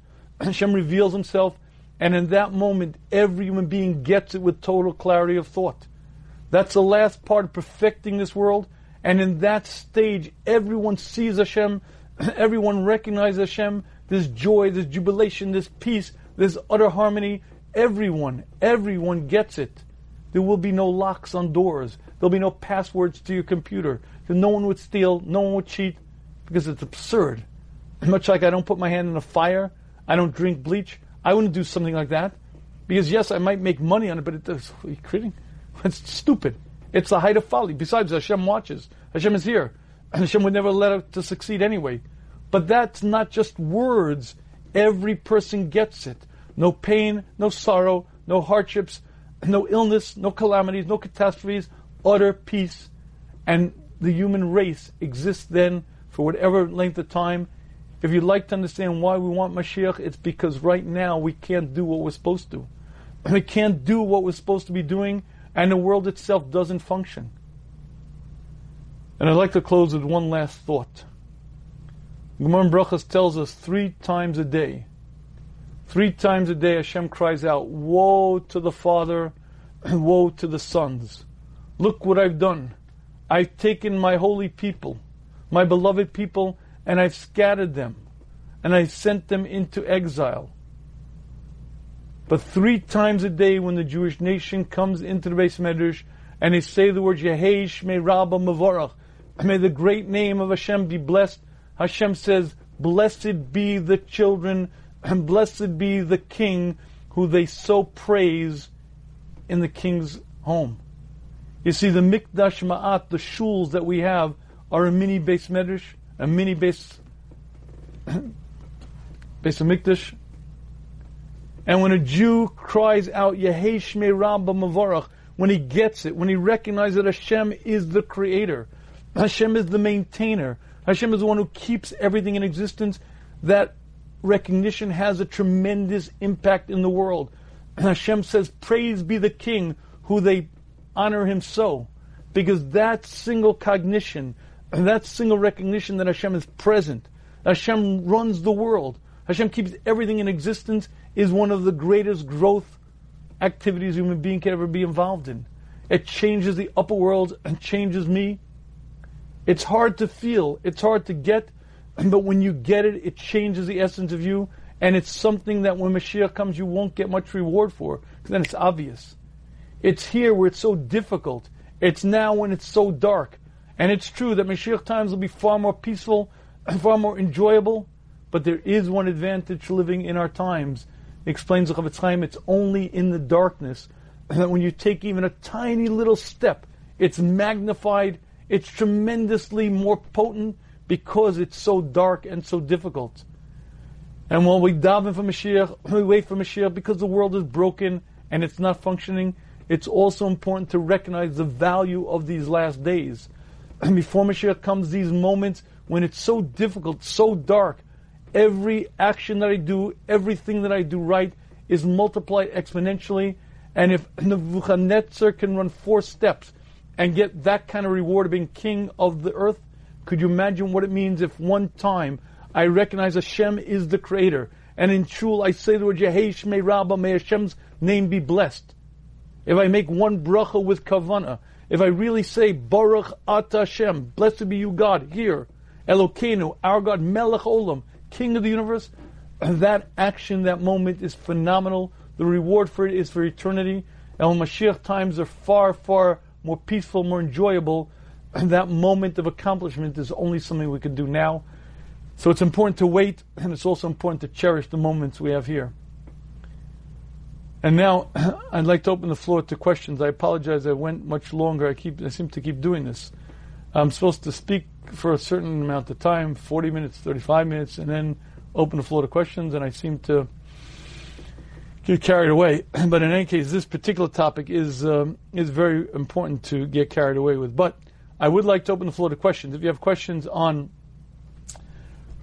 Hashem reveals himself, and in that moment, every human being gets it with total clarity of thought. That's the last part of perfecting this world, and in that stage, everyone sees Hashem Everyone recognizes Hashem. This joy, this jubilation, this peace, this utter harmony. Everyone, everyone gets it. There will be no locks on doors. There'll be no passwords to your computer. No one would steal. No one would cheat because it's absurd. Much like I don't put my hand in a fire. I don't drink bleach. I wouldn't do something like that. Because yes, I might make money on it, but it does. Are you kidding? It's stupid. It's the height of folly. Besides, Hashem watches. Hashem is here. And Hashem would never let it to succeed anyway. But that's not just words. Every person gets it. No pain, no sorrow, no hardships, no illness, no calamities, no catastrophes, utter peace. And the human race exists then for whatever length of time. If you'd like to understand why we want Mashiach, it's because right now we can't do what we're supposed to. We can't do what we're supposed to be doing, and the world itself doesn't function. And I'd like to close with one last thought. Gemara Brachas tells us three times a day, three times a day Hashem cries out, Woe to the father, woe to the sons. Look what I've done. I've taken my holy people, my beloved people, and I've scattered them, and I've sent them into exile. But three times a day when the Jewish nation comes into the Beis Medrash and they say the words Yehei Shmei Rabba Mavorach, may the great name of Hashem be blessed. Hashem says, blessed be the children and blessed be the king who they so praise in the king's home. You see, the Mikdash Ma'at, the shuls that we have, are a mini Beis Medrash, a mini base, Beis HaMikdash, and when a Jew cries out, Yehei Shmei Rabba Mavarach, when he gets it, when he recognizes that Hashem is the creator, Hashem is the maintainer, Hashem is the one who keeps everything in existence, that recognition has a tremendous impact in the world. Hashem says, Praise be the King, who they honor him so. Because that single cognition, that single recognition that Hashem is present, Hashem runs the world, Hashem keeps everything in existence, is one of the greatest growth activities a human being can ever be involved in. It changes the upper world and changes me. It's hard to feel, it's hard to get, but when you get it, it changes the essence of you, and it's something that when Mashiach comes, you won't get much reward for, because then it's obvious. It's here where it's so difficult. It's now when it's so dark. And it's true that Mashiach times will be far more peaceful, and far more enjoyable, but there is one advantage living in our times, explains the Chofetz Chaim, it's only in the darkness that when you take even a tiny little step, it's magnified, it's tremendously more potent because it's so dark and so difficult. And while we daven for Mashiach, we wait for Mashiach because the world is broken and it's not functioning, it's also important to recognize the value of these last days. And before Mashiach comes, these moments when it's so difficult, so dark, every action that I do, everything that I do right is multiplied exponentially. And if Nebuchadnezzar can run four steps and get that kind of reward of being king of the earth, could you imagine what it means if one time I recognize Hashem is the creator, and in Shul I say the word Yehei Shmei Rabba, may Hashem's name be blessed. If I make one bracha with kavana, if I really say Baruch Ata Hashem, blessed be you God, here, Elokeinu, our God, Melech Olam, King of the universe, that action, that moment is phenomenal. The reward for it is for eternity. And when Mashiach times are far, far more peaceful, more enjoyable, And that moment of accomplishment is only something we can do now. So it's important to wait, and it's also important to cherish the moments we have here. And now, I'd like to open the floor to questions. I apologize, I went much longer. I keep, I seem to keep doing this. I'm supposed to speak for a certain amount of time 40 minutes, 35 minutes, and then open the floor to questions, and I seem to get carried away. But in any case, this particular topic is, um, is very important to get carried away with. But I would like to open the floor to questions. If you have questions on,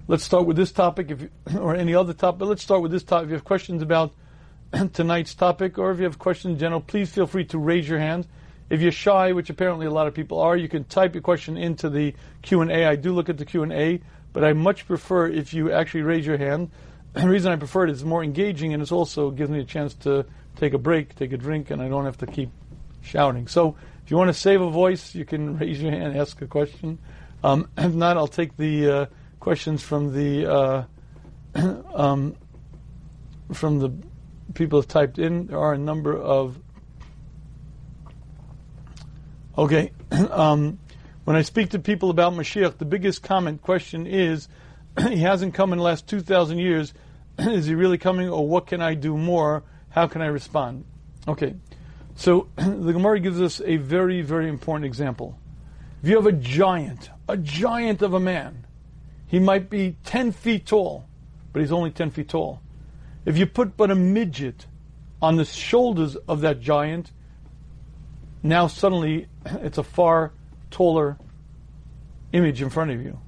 let's start with this topic, if you, or any other topic, but let's start with this topic. If you have questions about tonight's topic, or if you have questions in general, please feel free to raise your hand. If you're shy, which apparently a lot of people are, you can type your question into the Q&A. I do look at the Q&A, but I much prefer if you actually raise your hand. The reason I prefer it is more engaging and it also gives me a chance to take a break, take a drink, and I don't have to keep shouting. So if you want to save a voice, you can raise your hand, ask a question. Um, if not, I'll take the uh, questions from the uh, um, from the people have typed in. There are a number of okay. um, when I speak to people about Mashiach, the biggest comment question is, he hasn't come in the last two thousand years. is he really coming, or what can I do more? How can I respond? Okay, so the Gemara gives us a very, very important example. If you have a giant, a giant of a man, he might be 10 feet tall, but he's only 10 feet tall. If you put but a midget on the shoulders of that giant, now suddenly it's a far taller image in front of you.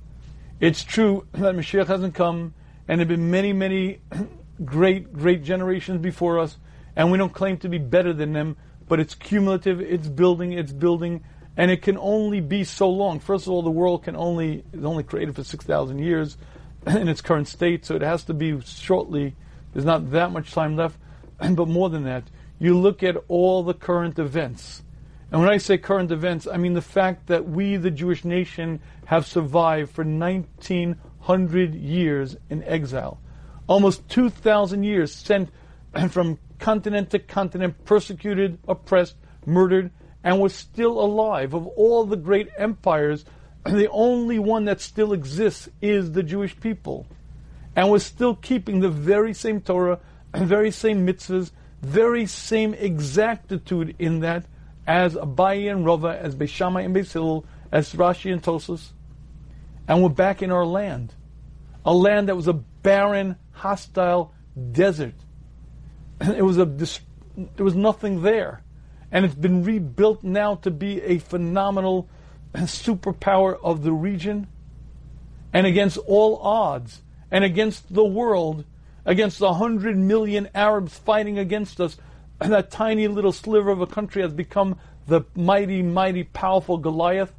It's true that Mashiach hasn't come, and there have been many, many great, great generations before us, and we don't claim to be better than them, but it's cumulative, it's building, it's building, and it can only be so long. First of all, the world can only is only created for six thousand years in its current state, so it has to be shortly. There's not that much time left, but more than that, you look at all the current events. And when I say current events, I mean the fact that we, the Jewish nation, have survived for 1900 years in exile. Almost 2,000 years sent from continent to continent, persecuted, oppressed, murdered, and was still alive. Of all the great empires, the only one that still exists is the Jewish people. And was still keeping the very same Torah, very same mitzvahs, very same exactitude in that as Abaye and Rava, as Beis Shammai and Beis as Rashi and Tosafos. And we're back in our land. A land that was a barren, hostile desert. It was a, there was nothing there and it's been rebuilt now to be a phenomenal superpower of the region. And against all odds, and against the world, against the hundred million Arabs fighting against us, that tiny little sliver of a country has become the mighty, mighty, powerful Goliath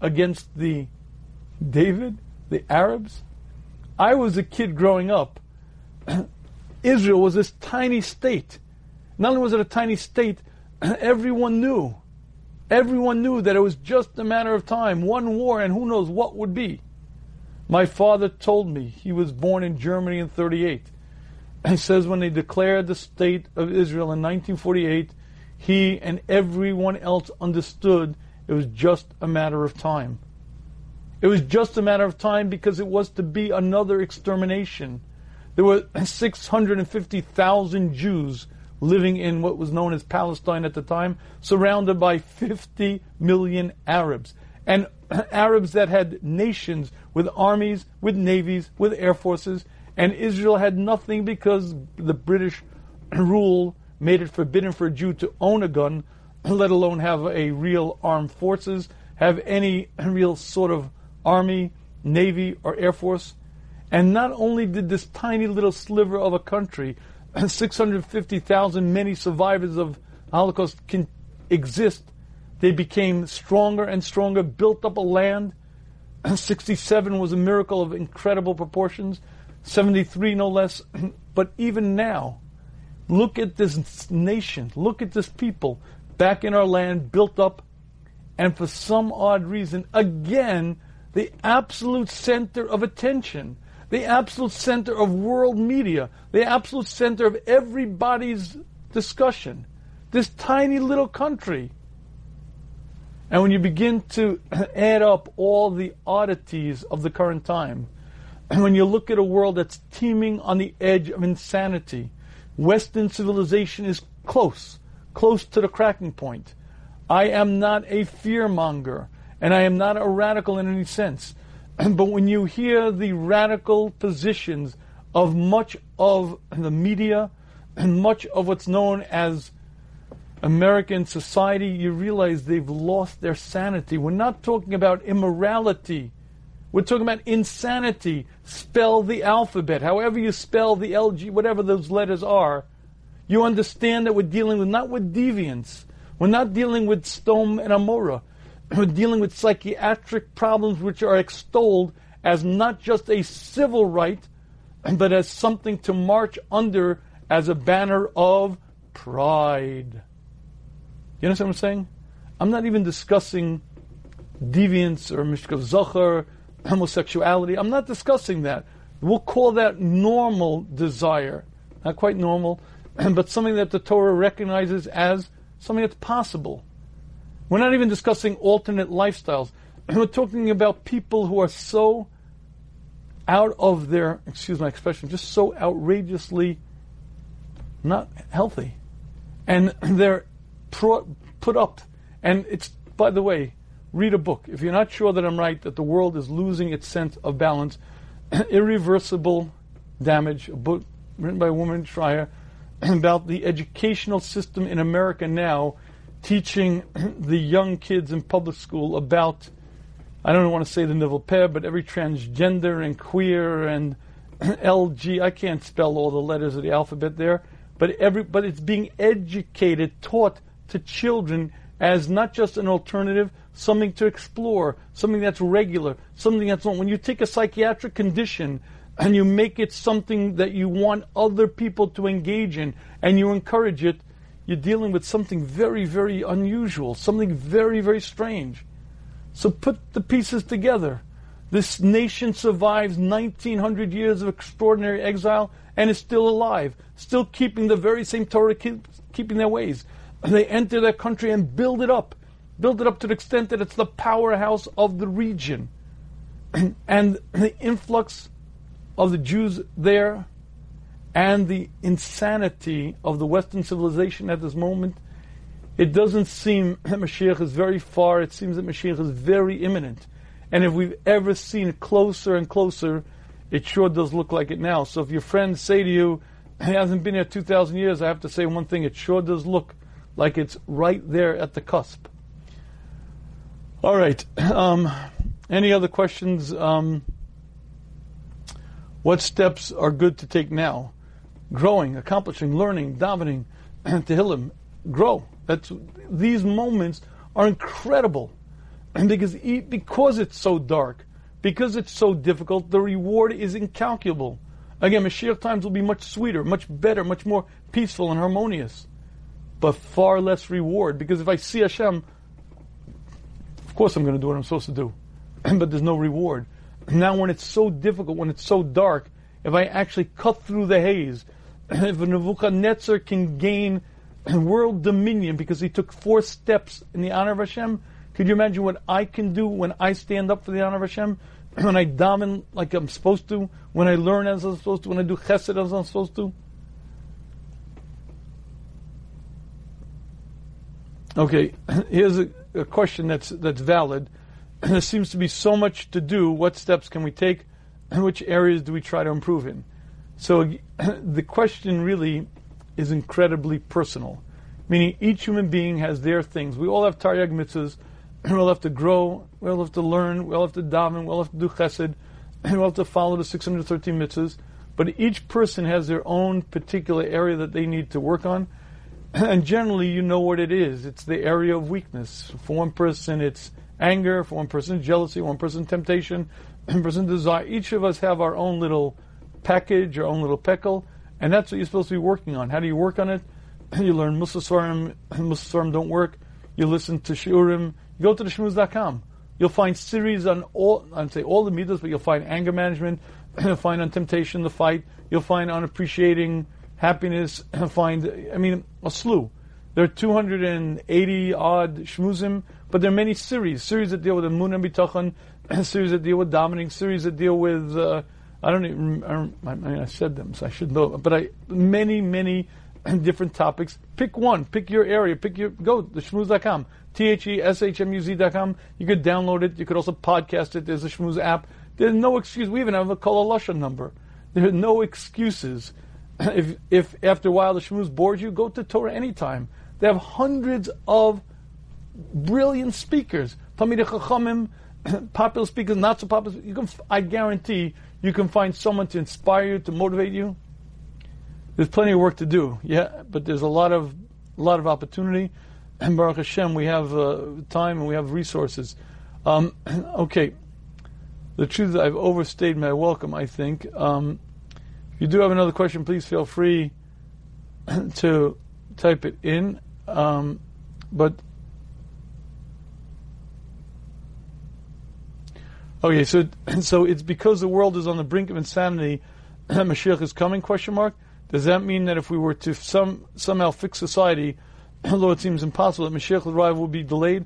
against the David, the Arabs. I was a kid growing up. Israel was this tiny state. Not only was it a tiny state, everyone knew. Everyone knew that it was just a matter of time, one war, and who knows what would be. My father told me he was born in Germany in 38. He says when they declared the state of Israel in 1948, he and everyone else understood it was just a matter of time. It was just a matter of time because it was to be another extermination. There were 650,000 Jews living in what was known as Palestine at the time, surrounded by 50 million Arabs. And Arabs that had nations with armies, with navies, with air forces, and Israel had nothing because the British rule made it forbidden for a Jew to own a gun, let alone have a real armed forces, have any real sort of army, navy, or air force. And not only did this tiny little sliver of a country 650,000 many survivors of Holocaust can exist. They became stronger and stronger, built up a land. 67 was a miracle of incredible proportions, 73 no less. but even now, look at this nation, look at this people back in our land, built up, and for some odd reason, again, the absolute center of attention the absolute center of world media, the absolute center of everybody's discussion. This tiny little country. And when you begin to add up all the oddities of the current time, and when you look at a world that's teeming on the edge of insanity, Western civilization is close, close to the cracking point. I am not a fearmonger, and I am not a radical in any sense. but when you hear the radical positions of much of the media and much of what's known as American society, you realize they've lost their sanity. We're not talking about immorality. We're talking about insanity. Spell the alphabet. However you spell the LG, whatever those letters are, you understand that we're dealing with not with deviance. We're not dealing with Sodom and Amorah. Dealing with psychiatric problems which are extolled as not just a civil right, but as something to march under as a banner of pride. You understand what I'm saying? I'm not even discussing deviance or mishkav zachar, homosexuality. I'm not discussing that. We'll call that normal desire. Not quite normal, but something that the Torah recognizes as something that's possible. We're not even discussing alternate lifestyles. We're talking about people who are so out of their, excuse my expression, just so outrageously not healthy. And they're put up. And it's, by the way, read a book. If you're not sure that I'm right, that the world is losing its sense of balance, irreversible damage, a book written by a woman, Shrier, about the educational system in America now, teaching the young kids in public school about, I don't want to say the nivel peh, but every transgender and queer and LG, I can't spell all the letters of the alphabet there, but every, but it's being educated, taught to children as not just an alternative, something to explore, something that's regular, something that's when you take a psychiatric condition and you make it something that you want other people to engage in and you encourage it, you're dealing with something very, very unusual, something very, very strange. So put the pieces together. This nation survives 1900 years of extraordinary exile and is still alive, still keeping the very same Torah, keep, keeping their ways. And they enter their country and build it up, build it up to the extent that it's the powerhouse of the region. and the influx of the Jews there and the insanity of the Western civilization at this moment, it doesn't seem that Mashiach is very far. It seems that Mashiach is very imminent. And if we've ever seen it closer and closer, it sure does look like it now. So if your friends say to you, he hasn't been here 2,000 years, I have to say one thing, it sure does look like it's right there at the cusp. All right. Um, any other questions? Um, what steps are good to take now? Growing, accomplishing, learning, davening, tehillim. Grow. That's these moments are incredible, and because because it's so dark, because it's so difficult, the reward is incalculable. Again, Mashiach times will be much sweeter, much better, much more peaceful and harmonious, but far less reward. Because if I see Hashem, of course I'm going to do what I'm supposed to do, but there's no reward. Now, when it's so difficult, when it's so dark, if I actually cut through the haze, if Nebuchadnezzar can gain world dominion because he took four steps in the honor of Hashem, could you imagine what I can do when I stand up for the honor of Hashem? When I dominate like I'm supposed to? When I learn as I'm supposed to? When I do chesed as I'm supposed to? Okay, here's a, a question that's that's valid. there seems to be so much to do. What steps can we take? And which areas do we try to improve in? So the question really is incredibly personal, meaning each human being has their things. We all have taryag mitzvahs. We all have to grow. We all have to learn. We all have to daven. We all have to do chesed. And We all have to follow the 613 mitzvahs. But each person has their own particular area that they need to work on. And generally, you know what it is. It's the area of weakness. For one person, it's anger, for one person jealousy, one person temptation, one person desire. Each of us have our own little package, your own little peckle, and that's what you're supposed to be working on. How do you work on it? You learn Musasarim, Musasarim don't work. You listen to Shiurim. You go to the shmuz.com. You'll find series on all, I'd say all the midas, but you'll find anger management, you'll find on temptation, the fight, you'll find on appreciating happiness, find, I mean, a slew. There are 280 odd shmuzim but there are many series, series that deal with the Mun and series that deal with dominating, series that deal with, uh, I don't even, I, I, mean, I said them, so I should know, but I, many, many different topics. Pick one, pick your area, pick your, go, the shmuz.com, T-H-E-S-H-M-U-Z.com. You could download it, you could also podcast it, there's a shmuz app. There's no excuse, we even have a Kol number. There are no excuses. If, if after a while the shmuz bores you, go to Torah anytime. They have hundreds of brilliant speakers, Talmidei Chachamim, popular speakers, not so popular. You can, I guarantee, you can find someone to inspire you, to motivate you. There's plenty of work to do, yeah, but there's a lot of, a lot of opportunity. And Baruch Hashem, we have uh, time and we have resources. Um, okay, the truth is I've overstayed my welcome. I think. Um, if you do have another question, please feel free to type it in. Um, but Okay, so so it's because the world is on the brink of insanity. Mashiach is coming? Question mark. Does that mean that if we were to some somehow fix society, although it seems impossible, that Mashiach's arrival will be delayed?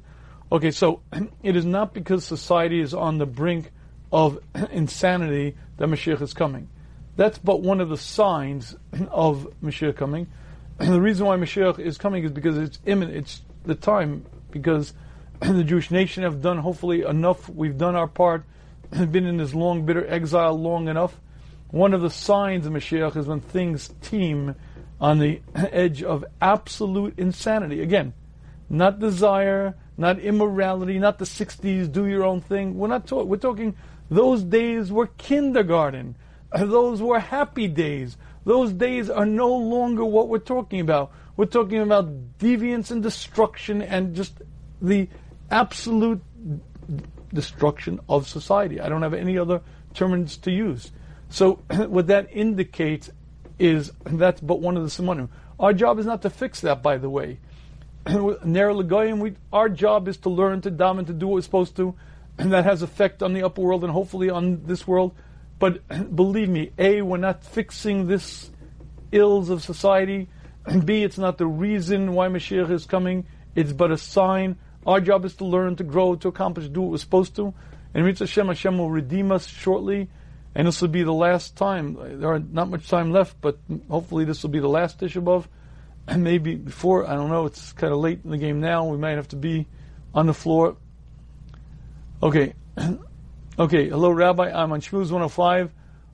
Okay, so it is not because society is on the brink of insanity that Mashiach is coming. That's but one of the signs of Mashiach coming. the reason why Mashiach is coming is because it's imminent. It's the time because the Jewish nation have done hopefully enough. We've done our part. Been in this long, bitter exile long enough. One of the signs of Mashiach is when things teem on the edge of absolute insanity. Again, not desire, not immorality, not the 60s, do your own thing. We're not talking, we're talking those days were kindergarten. Those were happy days. Those days are no longer what we're talking about. We're talking about deviance and destruction and just the absolute destruction of society. I don't have any other terms to use. So what that indicates is that's but one of the simonim. Our job is not to fix that, by the way. our job is to learn to daven to do what we're supposed to, and that has effect on the upper world and hopefully on this world. But believe me, A, we're not fixing this ills of society, and B, it's not the reason why Mashiach is coming, it's but a sign. Our job is to learn, to grow, to accomplish, do what we're supposed to. And Mitzvah Hashem, Hashem will redeem us shortly, and this will be the last time. There are not much time left, but hopefully this will be the last Tisha. And maybe before, I don't know, it's kind of late in the game now, we might have to be on the floor. Okay. Okay, hello, Rabbi. I'm on Shmuz 105.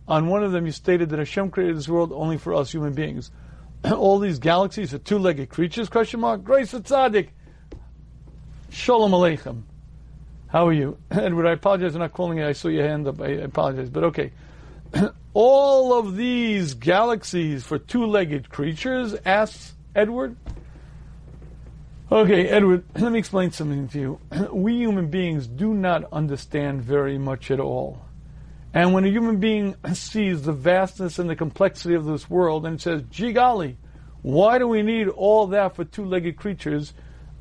On one of them, you stated that Hashem created this world only for us human beings. All these galaxies are two-legged creatures? Question mark. Grace tzaddik. Shalom aleichem. How are you, Edward? I apologize for not calling you. I saw your hand up. I apologize, but okay. All of these galaxies for two-legged creatures? asks Edward. Okay, Edward, let me explain something to you. We human beings do not understand very much at all. And when a human being sees the vastness and the complexity of this world and says, gee golly, why do we need all that for two legged creatures?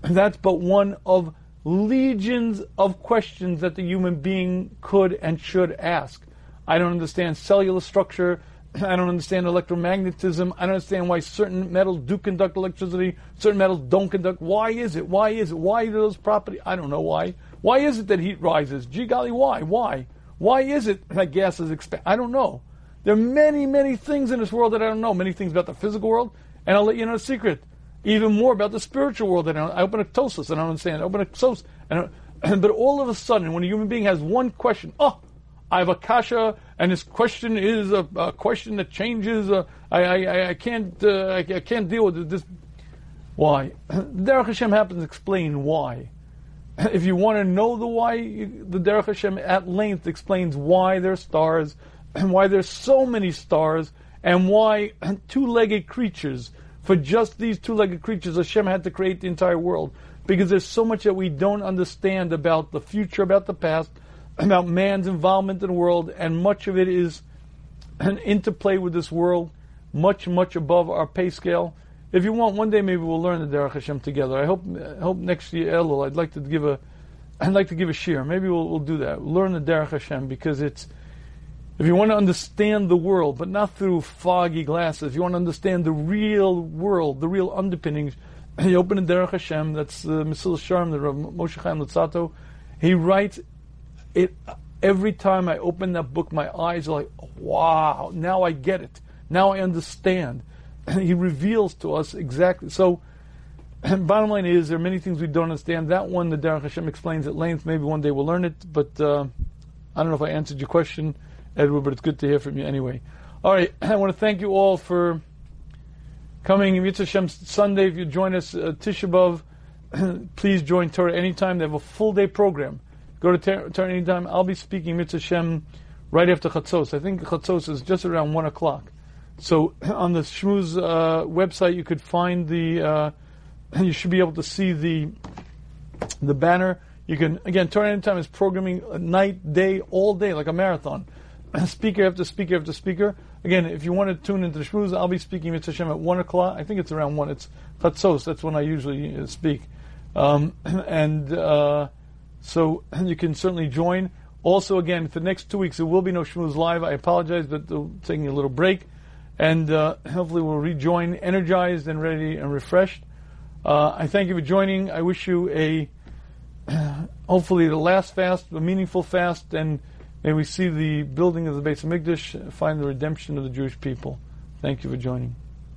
That's but one of legions of questions that the human being could and should ask. I don't understand cellular structure. I don't understand electromagnetism. I don't understand why certain metals do conduct electricity, certain metals don't conduct. Why is it? Why is it? Why do those properties? I don't know why. Why is it that heat rises? Gee golly, why? Why? Why is it that gases expand? I don't know. There are many, many things in this world that I don't know. Many things about the physical world, and I'll let you know a secret. Even more about the spiritual world that I open a Tosafos and I don't understand. I open a Tosafos, and but all of a sudden, when a human being has one question, oh, I have a kasha, and this question is a, a question that changes. Uh, I, I, I can't uh, I, I, can't deal with this. Why? Derech Hashem happens to explain why. If you want to know the why, the Derech Hashem at length explains why there's stars, and why there's so many stars, and why two-legged creatures. For just these two-legged creatures, Hashem had to create the entire world because there's so much that we don't understand about the future, about the past about man's involvement in the world, and much of it is an interplay with this world, much, much above our pay scale. If you want, one day maybe we'll learn the Derech Hashem together. I hope, I hope next year, Elul, I'd like to give a, I'd like to give a shiur. Maybe we'll, we'll do that. Learn the Derech Hashem because it's, if you want to understand the world, but not through foggy glasses, if you want to understand the real world, the real underpinnings, you open the Derech Hashem, that's uh, Mesilas Yesharim, the Rav Moshe Chaim Luzzatto. He writes it every time I open that book, my eyes are like, wow, now I get it. Now I understand. he reveals to us exactly. So, bottom line is, there are many things we don't understand. That one, the Derech Hashem explains at length. Maybe one day we'll learn it, but uh, I don't know if I answered your question, Edward, but it's good to hear from you anyway. All right, I want to thank you all for coming. Mitzvah Hashem Sunday, if you join us, uh, Tisha B'Av, please join Torah anytime. They have a full day program. Go to Torah anytime. I'll be speaking Mitzvah Shem right after Chatzos. I think Chatzos is just around 1 o'clock. So on the Shmuz uh, website, you could find the, uh, you should be able to see the the banner. You can, again, Torah Anytime is programming night, day, all day, like a marathon. speaker after speaker after speaker. Again, if you want to tune into the Shmuz, I'll be speaking Mitzvah Shem at 1 o'clock. I think it's around 1. It's Chatzos, that's when I usually uh, speak. Um, and, uh, so you can certainly join. Also, again, for the next two weeks, there will be no Shmuz Live. I apologize, but taking a little break. And uh, hopefully we'll rejoin energized and ready and refreshed. Uh, I thank you for joining. I wish you a, hopefully the last fast, a meaningful fast, and may we see the building of the Beis HaMikdash, find the redemption of the Jewish people. Thank you for joining.